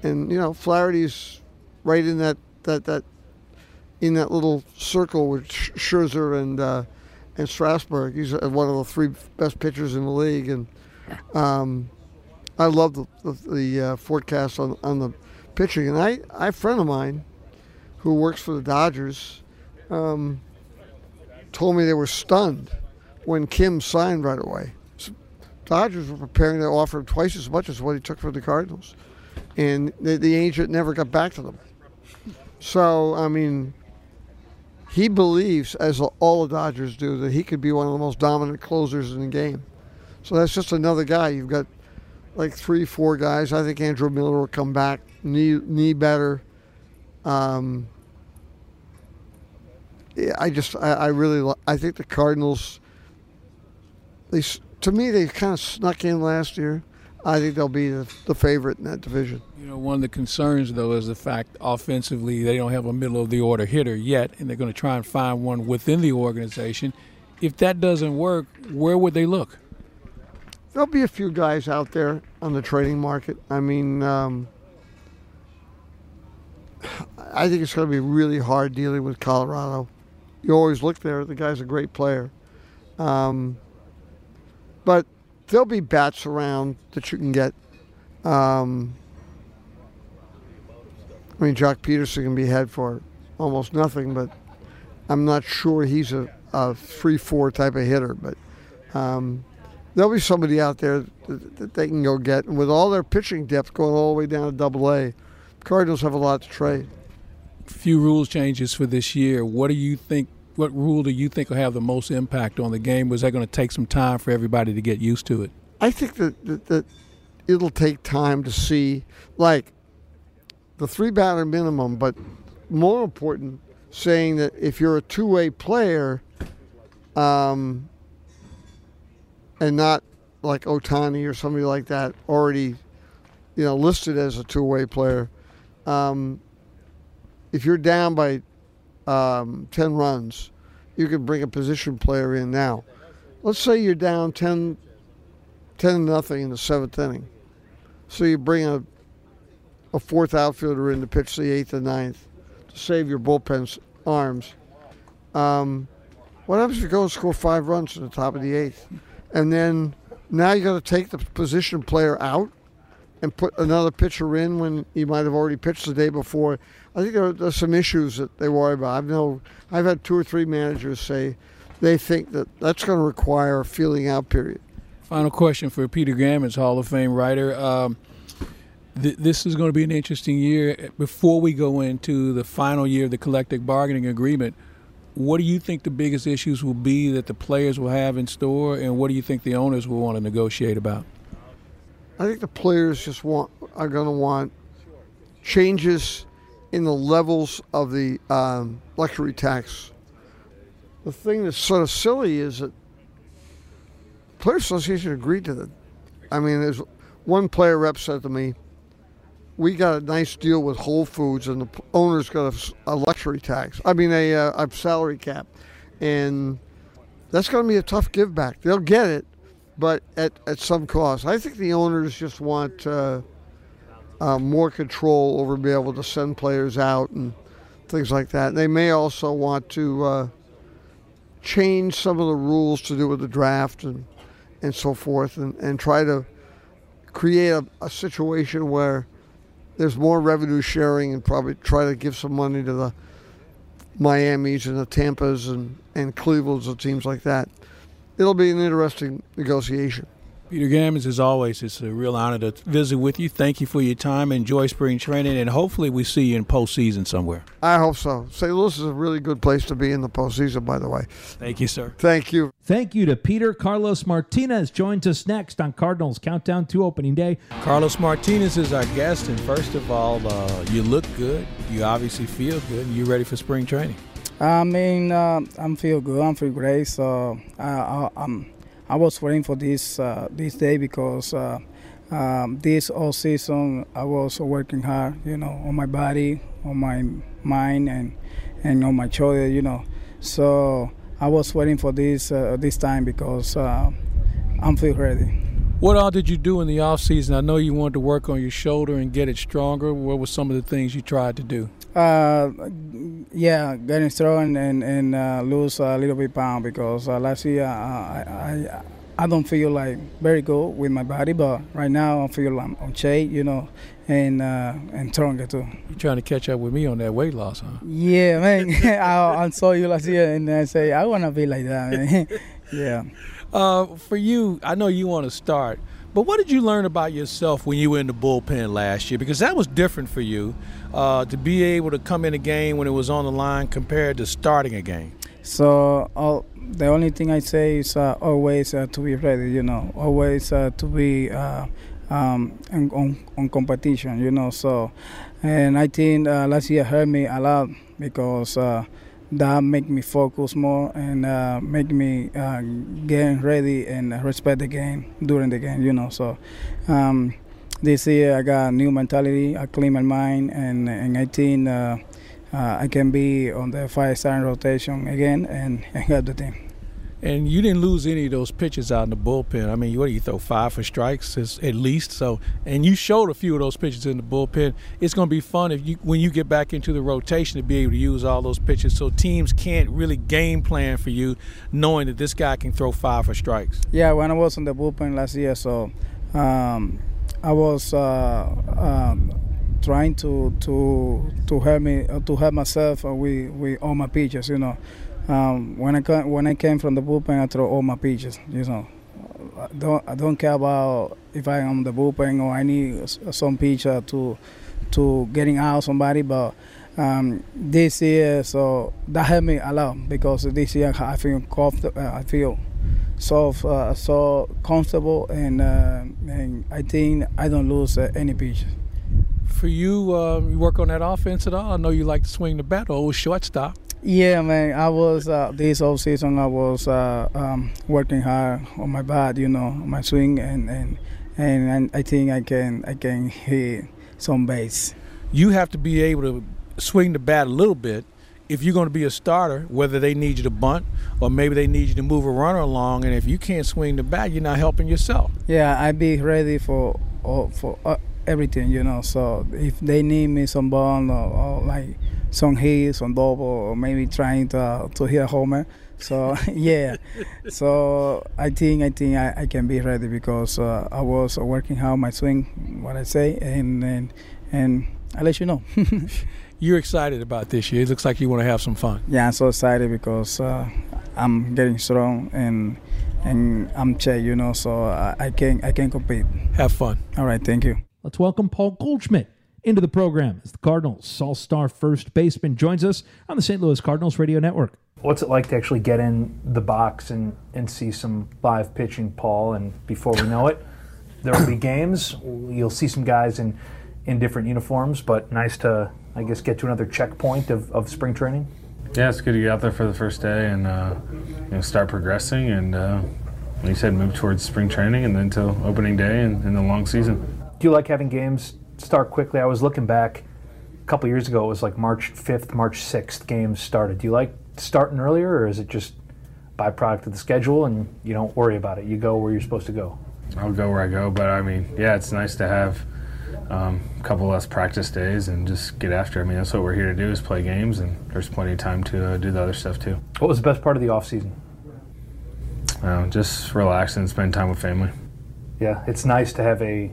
and you know Flaherty's right in that that that in that little circle with Scherzer and uh, and Strasburg. He's one of the three best pitchers in the league, and um, I love the the, the uh, forecast on on the pitching. And I, I a friend of mine who works for the Dodgers, um, told me they were stunned when Kim signed right away. So Dodgers were preparing to offer him twice as much as what he took for the Cardinals, and the, the agent never got back to them. So I mean, he believes, as all the Dodgers do, that he could be one of the most dominant closers in the game. So that's just another guy. You've got like three, four guys. I think Andrew Miller will come back, knee knee better. Um, I just, I, I, really, I think the Cardinals. They, to me, they kind of snuck in last year. I think they'll be the, the, favorite in that division. You know, one of the concerns though is the fact offensively they don't have a middle of the order hitter yet, and they're going to try and find one within the organization. If that doesn't work, where would they look? There'll be a few guys out there on the trading market. I mean. Um, I think it's going to be really hard dealing with Colorado. You always look there; the guy's a great player. Um, but there'll be bats around that you can get. Um, I mean, Joc Pederson can be had for almost nothing, but I'm not sure he's a, a three-four type of hitter. But um, there'll be somebody out there that, that, they can go get. And with all their pitching depth going all the way down to Double A, Cardinals have a lot to trade. Few rules changes for this year. What do you think? What rule do you think will have the most impact on the game? Was that going to take some time for everybody to get used to it? I think that, that, that it'll take time to see, like the three batter minimum, but more important, saying that if you're a two way player, um, and not like Ohtani or somebody like that already, you know, listed as a two way player, um, if you're down by um, 10 runs, you can bring a position player in now. Let's say you're down 10, 10 nothing in the seventh inning. So you bring a, a fourth outfielder in to pitch the eighth and ninth to save your bullpen's arms. Um, what happens if you go and score five runs in the top of the eighth? And then now you got to take the position player out and put another pitcher in when he might have already pitched the day before. I think there are, some issues that they worry about. I've know I've had two or three managers say they think that that's going to require a feeling out period. Final question for Peter Gammons, Hall of Fame writer. Um, th- this is going to be an interesting year. Before we go into the final year of the collective bargaining agreement, what do you think the biggest issues will be that the players will have in store, and what do you think the owners will want to negotiate about? I think the players just want are going to want changes in the levels of the um, luxury tax. The thing that's sort of silly is that Players Association agreed to that. I mean, there's one player rep said to me, "We got a nice deal with Whole Foods, and the owner's got a, a luxury tax. I mean, a, a salary cap, and that's going to be a tough give back. They'll get it, but at, at some cost. I think the owners just want." Uh, uh, more control over being able to send players out and things like that. They may also want to uh, change some of the rules to do with the draft and and so forth, and, and try to create a, a situation where there's more revenue sharing and probably try to give some money to the Miami's and the Tampas and, and Cleveland's and teams like that. It'll be an interesting negotiation. Peter Gammons, as always, it's a real honor to visit with you. Thank you for your time. Enjoy spring training, and hopefully we see you in postseason somewhere. I hope so. St. Louis is a really good place to be in the postseason, by the way. Thank you, sir. Thank you. Thank you to Peter Carlos Martinez. Joins us next on Cardinals Countdown to Opening Day. Carlos Martinez is our guest, and first of all, uh, you look good. You obviously feel good. and you're ready for spring training? I mean, uh, I'm feel good. I'm feel great. So I, I, I'm I was waiting for this uh, this day because uh, um, this all season I was working hard, you know, on my body, on my mind, and and on my shoulder, you know. So I was waiting for this uh, this time because uh, I'm feel ready. What all did you do in the off season? I know you wanted to work on your shoulder and get it stronger. What were some of the things you tried to do? Uh, yeah, getting strong and and uh, lose a little bit pound because uh, last year uh, I, I I don't feel like very good with my body, but right now I feel I'm on shape, you know, and uh, and stronger too. You trying to catch up with me on that weight loss, huh? Yeah, man. [laughs] [laughs] I, I saw you last year and I say I want to be like that, man. [laughs] yeah. Uh, for you, I know you want to start, but what did you learn about yourself when you were in the bullpen last year? Because that was different for you uh, to be able to come in a game when it was on the line compared to starting a game. So uh, the only thing I say is uh, always uh, to be ready. You know, always uh, to be uh, um, on, on competition. You know, so and I think last year hurt me a lot because that make me focus more and uh, make me uh, get ready and respect the game during the game. You know, so um, this year I got a new mentality, I clean my mind, and and I think uh, uh I can be on the five star rotation again and, [laughs] and help the team. And you didn't lose any of those pitches out in the bullpen. I mean, what do you throw five for strikes at least? So, and you showed a few of those pitches in the bullpen. It's going to be fun if you when you get back into the rotation to be able to use all those pitches. So teams can't really game plan for you, knowing that this guy can throw five for strikes. Yeah, when I was in the bullpen last year, so um, I was. Uh, um, trying to to to help me uh, to help myself with with all my pitches, you know. Um, when I come, when I came from the bullpen, I throw all my pitches. You know, I don't I don't care about if I am the bullpen or I need some pitcher to to getting out somebody, but um, this year so that helped me a lot because this year I feel comfortable. Uh, I feel so uh, so comfortable and uh, and I think I don't lose uh, any pitches for you, uh, you work on that offense at all? I know you like to swing the bat, or shortstop. Yeah, man. I was uh, this off season. I was uh, um, working hard on my bat, you know, my swing, and, and and I think I can I can hit some base. You have to be able to swing the bat a little bit if you're going to be a starter. Whether they need you to bunt or maybe they need you to move a runner along, and if you can't swing the bat, you're not helping yourself. Yeah, I'd be ready for for uh, everything, you know. So if they need me some ball or, or like some hit, some double, or maybe trying to to hit a homer. So [laughs] yeah, so I think I think I, I can be ready because uh, I was working hard my swing, what I say, and and and I let you know. [laughs] You're excited about this year. It looks like you want to have some fun. Yeah, I'm so excited because uh, I'm getting strong and and I'm check, you know, so I, I can I can compete. Have fun. All right, thank you. Let's welcome Paul Goldschmidt into the program as the Cardinals All Star first baseman joins us on the St. Louis Cardinals Radio Network. What's it like to actually get in the box and, and see some live pitching, Paul? And before we know it, there will be games. You'll see some guys in, in different uniforms, but nice to, I guess, get to another checkpoint of, of spring training. Yeah, it's good to get out there for the first day and uh, you know, start progressing and, uh, like you said, move towards spring training and then to opening day and, and the long season do you like having games start quickly? I was looking back a couple years ago. It was like March 5th, March 6th. Games started. Do you like starting earlier, or is it just byproduct of the schedule and you don't worry about it? You go where you're supposed to go. I'll go where I go, but I mean, yeah, it's nice to have um, a couple less practice days and just get after. I mean, that's what we're here to do is play games, and there's plenty of time to uh, do the other stuff too. What was the best part of the off season? Uh, just relax and spend time with family. Yeah, it's nice to have a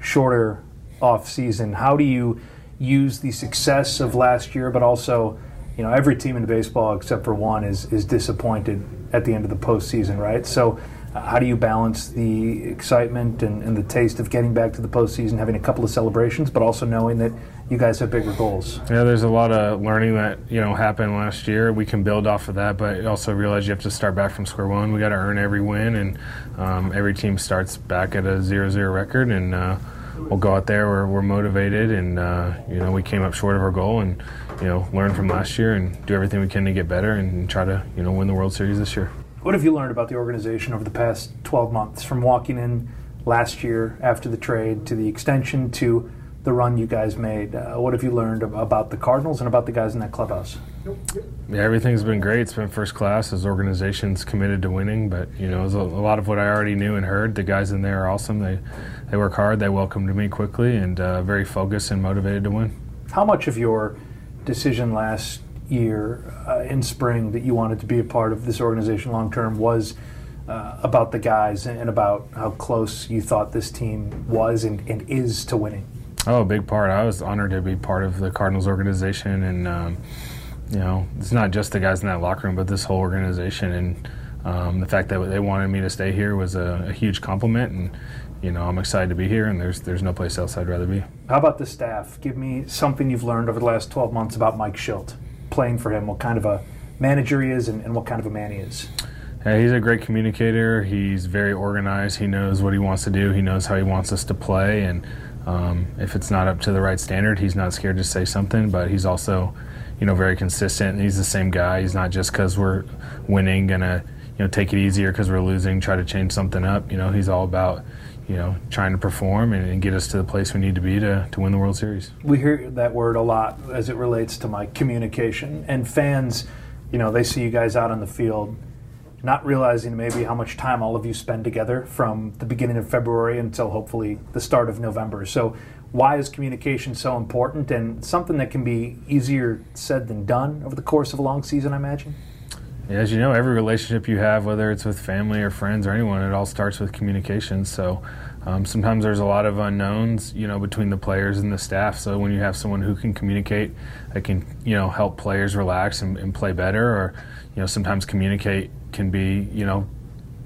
shorter off season. How do you use the success of last year, but also, you know, every team in baseball except for one is is disappointed at the end of the postseason, right? So. Uh, how do you balance the excitement and, and, the taste of getting back to the postseason, having a couple of celebrations, but also knowing that you guys have bigger goals? Yeah, there's a lot of learning that you know happened last year. We can build off of that, but also realize you have to start back from square one. We got to earn every win, and um, every team starts back at a zero-zero record, and uh, we'll go out there. We're, we're motivated, and uh, you know we came up short of our goal, and you know learn from last year and do everything we can to get better and try to you know win the World Series this year. What have you learned about the organization over the past 12 months, from walking in last year after the trade to the extension to the run you guys made? Uh, what have you learned about the Cardinals and about the guys in that clubhouse? Yeah, everything's been great. It's been first class. As organization's committed to winning, but you know, a, a lot of what I already knew and heard. The guys in there are awesome. They they work hard. They welcomed me quickly and uh, very focused and motivated to win. How much of your decision last year uh, in spring that you wanted to be a part of this organization long term was uh, about the guys and about how close you thought this team was and, and, is to winning? Oh, a big part. I was honored to be part of the Cardinals organization, and um, you know, it's not just the guys in that locker room, but this whole organization. And um, the fact that they wanted me to stay here was a, a huge compliment, and you know, I'm excited to be here, and there's there's no place else I'd rather be. How about the staff? Give me something you've learned over the last 12 months about Mike Shildt, playing for him. What kind of a manager he is, and, and what kind of a man he is. Yeah, he's a great communicator. He's very organized. He knows what he wants to do. He knows how he wants us to play, and um, if it's not up to the right standard, he's not scared to say something. But he's also, you know, very consistent. He's the same guy. He's not just because we're winning gonna, you know, take it easier because we're losing, try to change something up. You know, he's all about you know, trying to perform and, and, get us to the place we need to be to, to win the World Series. We hear that word a lot as it relates to my communication. And fans, you know, they see you guys out on the field. not realizing maybe how much time all of you spend together from the beginning of February until hopefully the start of November. So, why is communication so important and something that can be easier said than done over the course of a long season, I imagine? As you know, every relationship you have, whether it's with family or friends or anyone, it all starts with communication. So um, sometimes there's a lot of unknowns, you know, between the players and the staff. So when you have someone who can communicate, that can, you know, help players relax and, and play better, or you know, sometimes communicate can be, you know,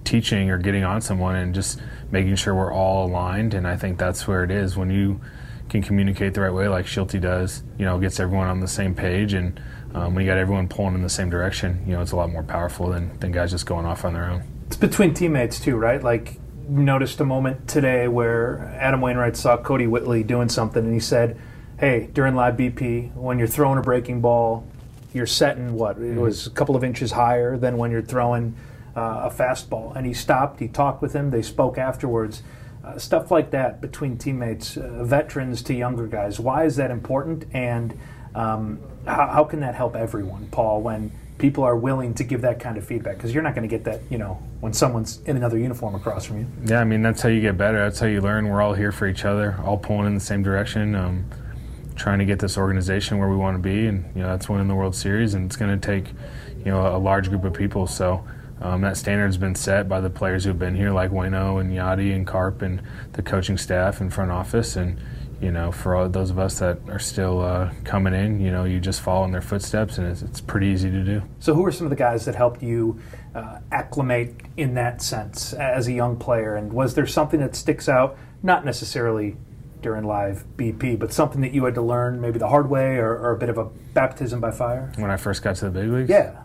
teaching or getting on someone and just making sure we're all aligned. And I think that's where it is when you can communicate the right way, like Shildty does. You know, gets everyone on the same page and um, when you got everyone pulling in the same direction, you know, it's a lot more powerful than, than guys just going off on their own. It's between teammates too, right? Like, noticed a moment today where Adam Wainwright saw Kodi Whitley doing something, and he said, "Hey, during live BP, when you're throwing a breaking ball, you're setting what it Mm-hmm. was a couple of inches higher than when you're throwing uh, a fastball." And he stopped. He talked with him. They spoke afterwards. Uh, stuff like that between teammates, uh, veterans to younger guys. Why is that important? And um, how, how can that help everyone, Paul, when people are willing to give that kind of feedback? Because you're not going to get that, you know, when someone's in another uniform across from you. Yeah, I mean that's how you get better. That's how you learn. We're all here for each other, all pulling in the same direction, um, trying to get this organization where we want to be, and you know that's winning the World Series, and it's going to take, you know, a large group of people. So. Um, that standard's been set by the players who've been here, like Wayno and Yadi and Carp and the coaching staff and front office. And you know, for all those of us that are still uh, coming in, you know, you just follow in their footsteps, and it's, it's pretty easy to do. So, who are some of the guys that helped you uh, acclimate in that sense as a young player? And was there something that sticks out, not necessarily during live BP, but something that you had to learn maybe the hard way or, or a bit of a baptism by fire? When I first got to the big leagues, Yeah.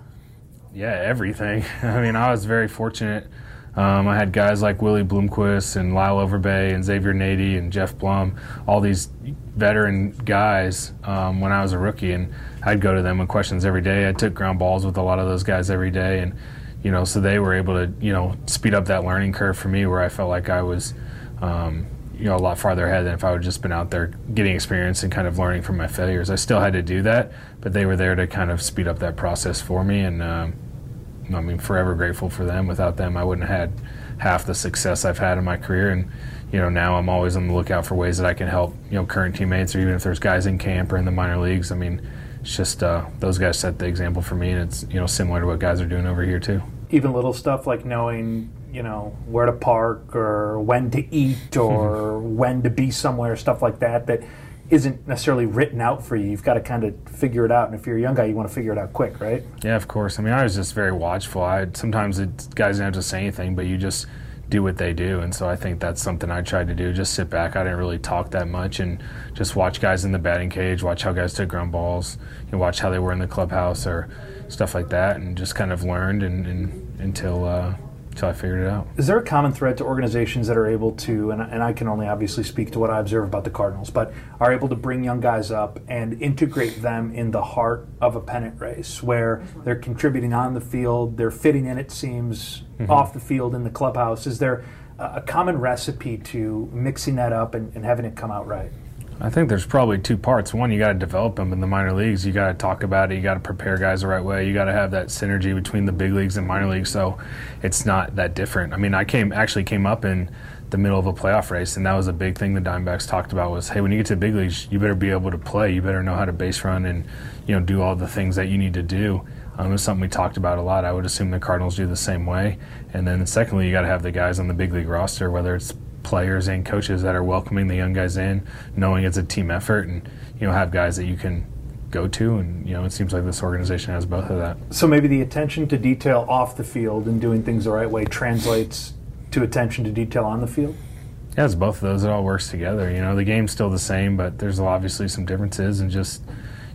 yeah, everything. [laughs] I mean, I was very fortunate. Um, I had guys like Willie Bloomquist and Lyle Overbay and Xavier Nady and Geoff Blum, all these veteran guys um, when I was a rookie, and I'd go to them with questions every day. I took ground balls with a lot of those guys every day, and you know, so they were able to you know speed up that learning curve for me, where I felt like I was. Um, you know, a lot farther ahead than if I would just been out there getting experience and kind of learning from my failures. I still had to do that, but they were there to kind of speed up that process for me, and um, I mean, forever grateful for them. Without them, I wouldn't have had half the success I've had in my career. And you know, now I'm always on the lookout for ways that I can help you know current teammates, or even if there's guys in camp or in the minor leagues. I mean, it's just uh, those guys set the example for me, and it's you know similar to what guys are doing over here too. Even little stuff like knowing, you know, where to park or when to eat [laughs] or when to be somewhere, stuff like that, that isn't necessarily written out for you. You've got to kind of figure it out. And if you're a young guy, you want to figure it out quick, right? Yeah, of course. I mean, I was just very watchful. I sometimes it, guys don't have to say anything, but you just do what they do, and so I think that's something I tried to do. Just sit back. I didn't really talk that much, and just watch guys in the batting cage, watch how guys took ground balls, you know, watch how they were in the clubhouse or stuff like that, and just kind of learned and, and until uh, until I figured it out. Is there a common thread to organizations that are able to, and, and I can only obviously speak to what I observe about the Cardinals, but are able to bring young guys up and integrate them in the heart of a pennant race where they're contributing on the field, they're fitting in, it seems, Mhm. off the field in the clubhouse? Is there a a common recipe to mixing that up and, and having it come out right? I think there's probably two parts. One, you got to develop them in the minor leagues. You got to talk about it. You got to prepare guys the right way. You got to have that synergy between the big leagues and minor leagues. So it's not that different. I mean, I came actually came up in the middle of a playoff race, and that was a big thing the Diamondbacks talked about was, hey, when you get to the big leagues, you better be able to play. You better know how to base run and you know do all the things that you need to do. Um, it's something we talked about a lot. I would assume the Cardinals do the same way. And then secondly, you got to have the guys on the big league roster, whether it's players and coaches that are welcoming the young guys in, knowing it's a team effort, and you know have guys that you can go to. And you know it seems like this organization has both of that. So maybe the attention to detail off the field and doing things the right way translates to attention to detail on the field? Yeah, it's both of those. It all works together. You know, the game's still the same, but there's obviously some differences, and just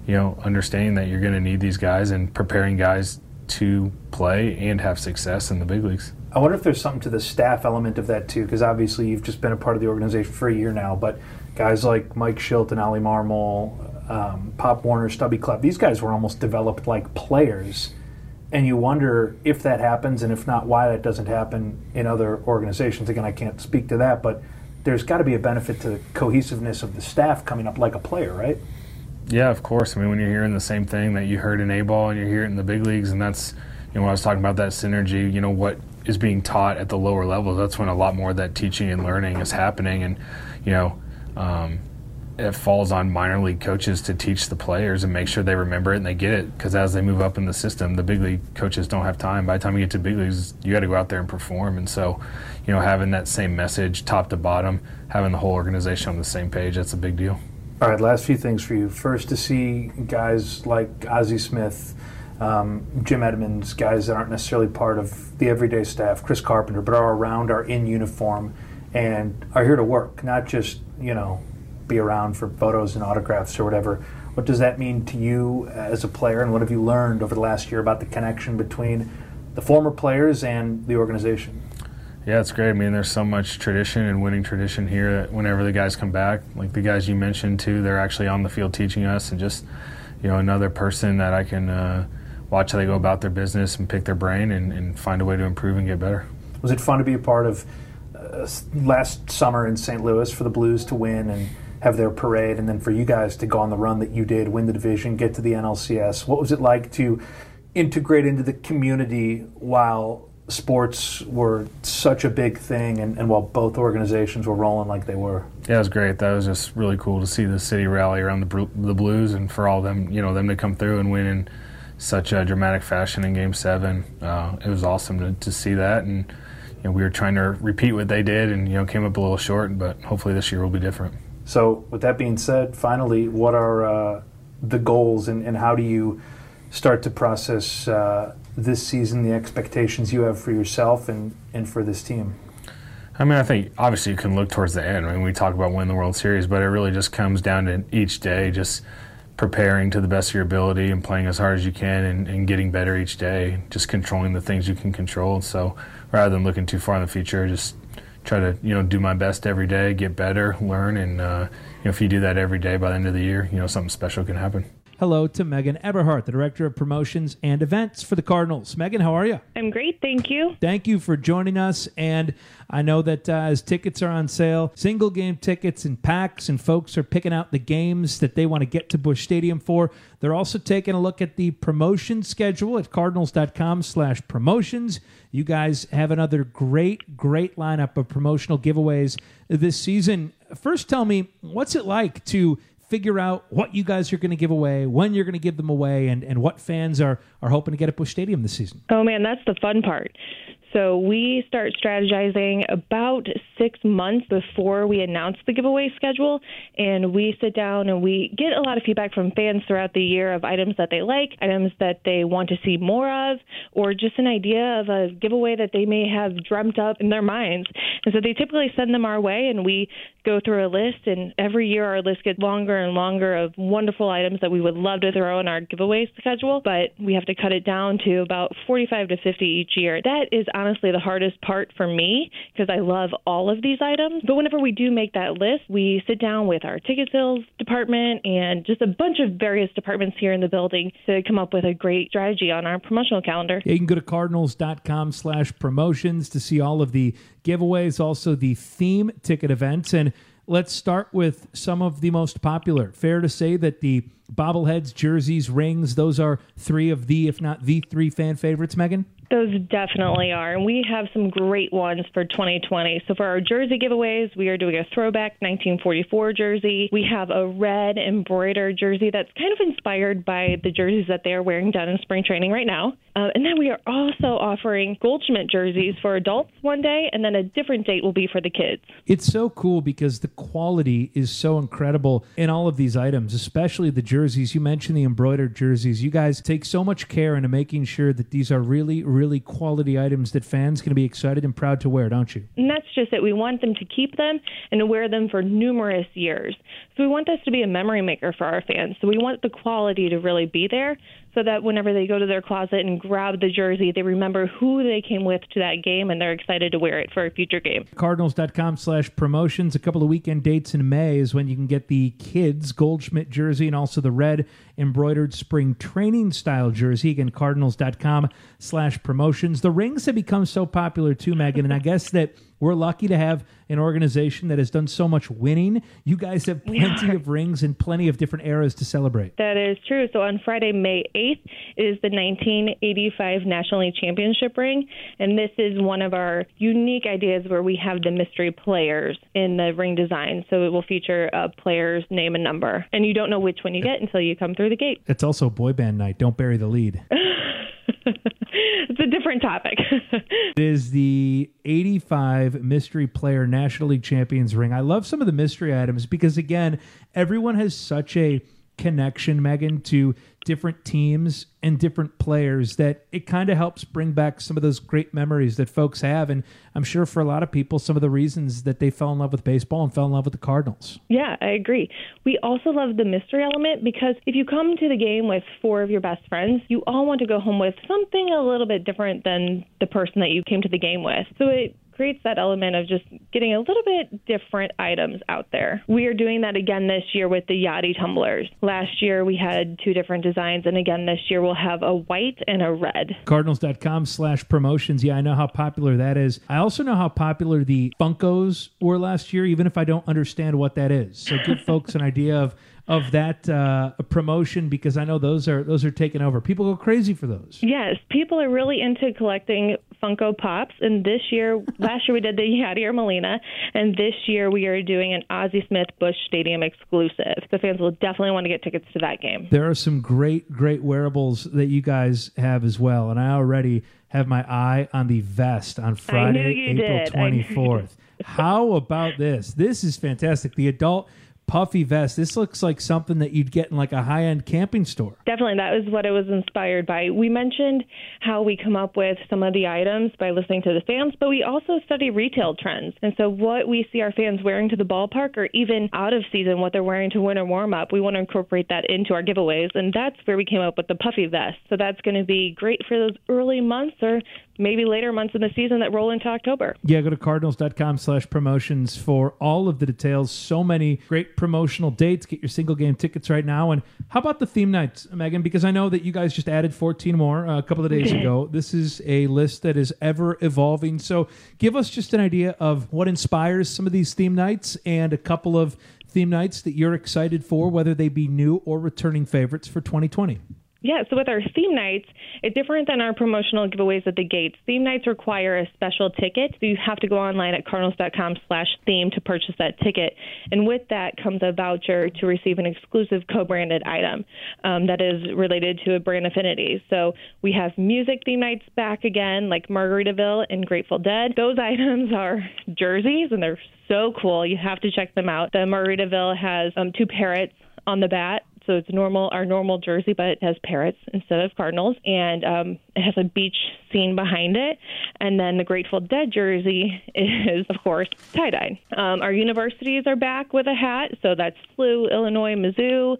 you know understanding that you're going to need these guys and preparing guys to play and have success in the big leagues. I wonder if there's something to the staff element of that too, because obviously you've just been a part of the organization for a year now. But guys like Mike Shildt and Oli Marmol, um, Pop Warner, Stubby Clapp, these guys were almost developed like players. And you wonder if that happens, and if not, why that doesn't happen in other organizations. Again, I can't speak to that, but there's got to be a benefit to the cohesiveness of the staff coming up like a player, right? Yeah, of course. I mean, when you're hearing the same thing that you heard in A ball and you hear it in the big leagues, and that's you know, when I was talking about that synergy, you know, what is being taught at the lower levels, that's when a lot more of that teaching and learning is happening. And, you know, um, it falls on minor league coaches to teach the players and make sure they remember it and they get it. Because as they move up in the system, the big league coaches don't have time. By the time you get to big leagues, you got to go out there and perform. And so, you know, having that same message top to bottom, having the whole organization on the same page, that's a big deal. All right, last few things for you. First, to see guys like Ozzie Smith, um, Jim Edmonds, guys that aren't necessarily part of the everyday staff, Chris Carpenter, but are around, are in uniform, and are here to work, not just, you know, be around for photos and autographs or whatever. What does that mean to you as a player, and what have you learned over the last year about the connection between the former players and the organization? Yeah, it's great. I mean, there's so much tradition and winning tradition here that whenever the guys come back, like the guys you mentioned too, they're actually on the field teaching us, and just you know another person that I can uh, watch how they go about their business and pick their brain and, and, find a way to improve and get better. Was it fun to be a part of uh, last summer in St. Louis for the Blues to win and have their parade, and then for you guys to go on the run that you did, win the division, get to the NLCS? What was it like to integrate into the community while sports were such a big thing and, and, while both organizations were rolling like they were yeah it was great that was just really cool to see the city rally around the, the blues and for all them you know them to come through and win in such a dramatic fashion in game seven uh, it was awesome to, to see that and you know, we were trying to repeat what they did and you know came up a little short but hopefully this year will be different so with that being said finally what are uh, the goals and, and how do you start to process uh, this season, the expectations you have for yourself and, and for this team? I mean, I think obviously you can look towards the end. I mean, we talk about winning the World Series, but it really just comes down to each day, just preparing to the best of your ability and playing as hard as you can and, and getting better each day, just controlling the things you can control. So rather than looking too far in the future, just try to you know do my best every day, get better, learn, and uh, you know if you do that every day, by the end of the year, you know something special can happen hello to Megan Eberhardt, the Director of Promotions and Events for the Cardinals. Megan, how are you? I'm great, thank you. Thank you for joining us. And I know that uh, as tickets are on sale, single game tickets and packs, and folks are picking out the games that they want to get to Busch Stadium for. They're also taking a look at the promotion schedule at cardinals.com slash promotions. You guys have another great, great lineup of promotional giveaways this season. First, tell me, what's it like to figure out what you guys are going to give away, when you're going to give them away, and, and what fans are, are hoping to get at Busch Stadium this season. Oh, man, that's the fun part. So we start strategizing about six months before we announce the giveaway schedule, and we sit down and we get a lot of feedback from fans throughout the year of items that they like, items that they want to see more of, or just an idea of a giveaway that they may have dreamt up in their minds. And so they typically send them our way, and we go through a list. And every year our list gets longer and longer of wonderful items that we would love to throw in our giveaway schedule, but we have to cut it down to about 45 to 50 each year. That is honestly the hardest part for me because I love all of these items. But whenever we do make that list, we sit down with our ticket sales department and just a bunch of various departments here in the building to come up with a great strategy on our promotional calendar. You can go to cardinals.com slash promotions to see all of the giveaways, also the theme ticket events. And let's start with some of the most popular. Fair to say that the bobbleheads, jerseys, rings, those are three of the, if not the three fan favorites, Megan? Those definitely are. And we have some great ones for 2020. So for our jersey giveaways, we are doing a throwback 1944 jersey. We have a red embroidered jersey that's kind of inspired by the jerseys that they're wearing down in spring training right now. Uh, and then we are also offering Goldschmidt jerseys for adults one day, and then a different date will be for the kids. It's so cool because the quality is so incredible in all of these items, especially the jerseys. You mentioned the embroidered jerseys. You guys take so much care into making sure that these are really, really quality items that fans can be excited and proud to wear, don't you? And that's just it. We want them to keep them and to wear them for numerous years. So we want this to be a memory maker for our fans. So we want the quality to really be there so that whenever they go to their closet and grab the jersey, they remember who they came with to that game and they're excited to wear it for a future game. Cardinals.com slash promotions. A couple of weekend dates in May is when you can get the kids Goldschmidt jersey and also the red embroidered spring training style jersey. Again, cardinals.com slash promotions. The rings have become so popular too, Megan, and I guess that we're lucky to have an organization that has done so much winning. You guys have plenty of rings and plenty of different eras to celebrate. That is true. So on Friday, May 8th, is the 1985 National League Championship ring. And this is one of our unique ideas where we have the mystery players in the ring design. So it will feature a player's name and number. And you don't know which one you get until you come through the gate. It's also boy band night. Don't bury the lead. [laughs] it's a different topic. [laughs] it is the 85 Mystery Player National League Champions ring. I love some of the mystery items because, again, everyone has such a connection, Megan, to different teams and different players that it kind of helps bring back some of those great memories that folks have. And I'm sure for a lot of people, some of the reasons that they fell in love with baseball and fell in love with the Cardinals. Yeah, I agree. We also love the mystery element because if you come to the game with four of your best friends, you all want to go home with something a little bit different than the person that you came to the game with. So it creates that element of just getting a little bit different items out there. We are doing that again this year with the Yeti tumblers. Last year we had two different designs, and again this year we'll have a white and a red. Cardinals.com slash promotions. Yeah, I know how popular that is. I also know how popular the Funkos were last year, even if I don't understand what that is. So give [laughs] folks an idea of of that uh, promotion because I know those are those are taken over. People go crazy for those. Yes, people are really into collecting Funko Pops, and this year, [laughs] last year we did the Yadier Molina, and this year we are doing an Ozzie Smith Busch Stadium exclusive. The fans will definitely want to get tickets to that game. There are some great great wearables that you guys have as well, and I already have my eye on the vest on Friday, April twenty fourth. How about this? This is fantastic. The adult puffy vest. This looks like something that you'd get in like a high end camping store. Definitely. That was what it was inspired by. We mentioned how we come up with some of the items by listening to the fans, but we also study retail trends. And so, what we see our fans wearing to the ballpark or even out of season, what they're wearing to winter warm up, we want to incorporate that into our giveaways. And that's where we came up with the puffy vest. So, that's going to be great for those early months or maybe later months in the season that roll into October. Yeah, go to cardinals.com slash promotions for all of the details. So many great promotional dates. Get your single game tickets right now. And how about the theme nights, Megan? Because I know that you guys just added 14 more uh, a couple of days ago. This is a list that is ever evolving. So give us just an idea of what inspires some of these theme nights and a couple of theme nights that you're excited for, whether they be new or returning favorites for 2020. Yeah, so with our theme nights, it's different than our promotional giveaways at the gates. Theme nights require a special ticket, so you have to go online at cardinals.com slash theme to purchase that ticket. And with that comes a voucher to receive an exclusive co-branded item um, that is related to a brand affinity. So we have music theme nights back again, like Margaritaville and Grateful Dead. Those [laughs] items are jerseys, and they're so cool. You have to check them out. The Margaritaville has um, two parrots on the bat so it's normal, our normal jersey, but it has parrots instead of cardinals, and um, it has a beach scene behind it. And then the Grateful Dead jersey [laughs] is, of course, tie dye. Um, our universities are back with a hat, so that's SLU, Illinois, Mizzou.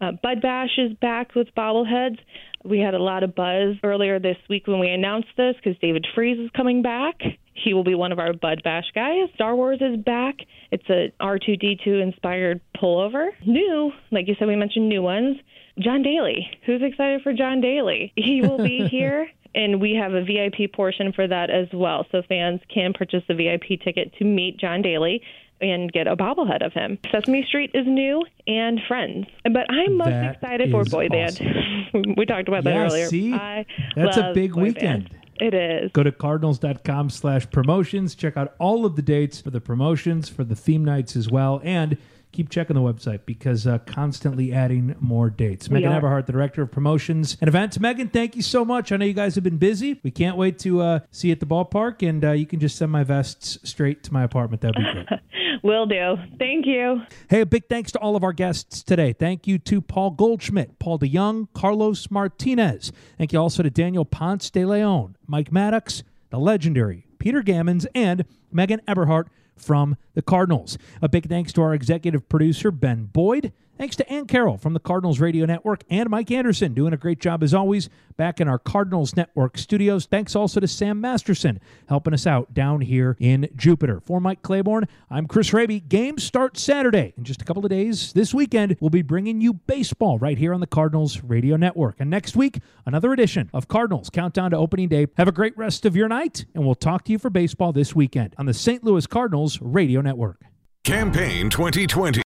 Uh, Bud Bash is back with bobbleheads. We had a lot of buzz earlier this week when we announced this because David Freese is coming back. He will be one of our Bud Bash guys. Star Wars is back. It's a R2D2 inspired pullover. New, like you said, we mentioned new ones. John Daly. Who's excited for John Daly? He will be [laughs] here. And we have a VIP portion for that as well. So fans can purchase a VIP ticket to meet John Daly and get a bobblehead of him. Sesame Street is new and Friends. But I'm most That excited for Boy Band. [laughs] we talked about that Yeah, earlier. see? I That's a big Boy weekend. Band. It is. Go to cardinals.com slash promotions. Check out all of the dates for the promotions, for the theme nights as well. And keep checking the website because uh, constantly adding more dates. We Megan are. Eberhardt, the Director of Promotions and Events. Megan, thank you so much. I know you guys have been busy. We can't wait to uh, see you at the ballpark. And uh, you can just send my vests straight to my apartment. That'd be great. [laughs] Will do. Thank you. Hey, a big thanks to all of our guests today. Thank you to Paul Goldschmidt, Paul DeJong, Carlos Martinez. Thank you also to Daniel Ponce de Leon, Mike Maddux, the legendary Peter Gammons, and Megan Eberhardt from the Cardinals. A big thanks to our executive producer, Ben Boyd. Thanks to Ann Carroll from the Cardinals Radio Network and Mike Anderson doing a great job as always back in our Cardinals Network studios. Thanks also to Sam Masterson helping us out down here in Jupiter. For Mike Claiborne, I'm Chris Raby. Games start Saturday. In just a couple of days this weekend, we'll be bringing you baseball right here on the Cardinals Radio Network. And next week, another edition of Cardinals Countdown to Opening Day. Have a great rest of your night, and we'll talk to you for baseball this weekend on the St. Louis Cardinals Radio Network. Campaign 2020.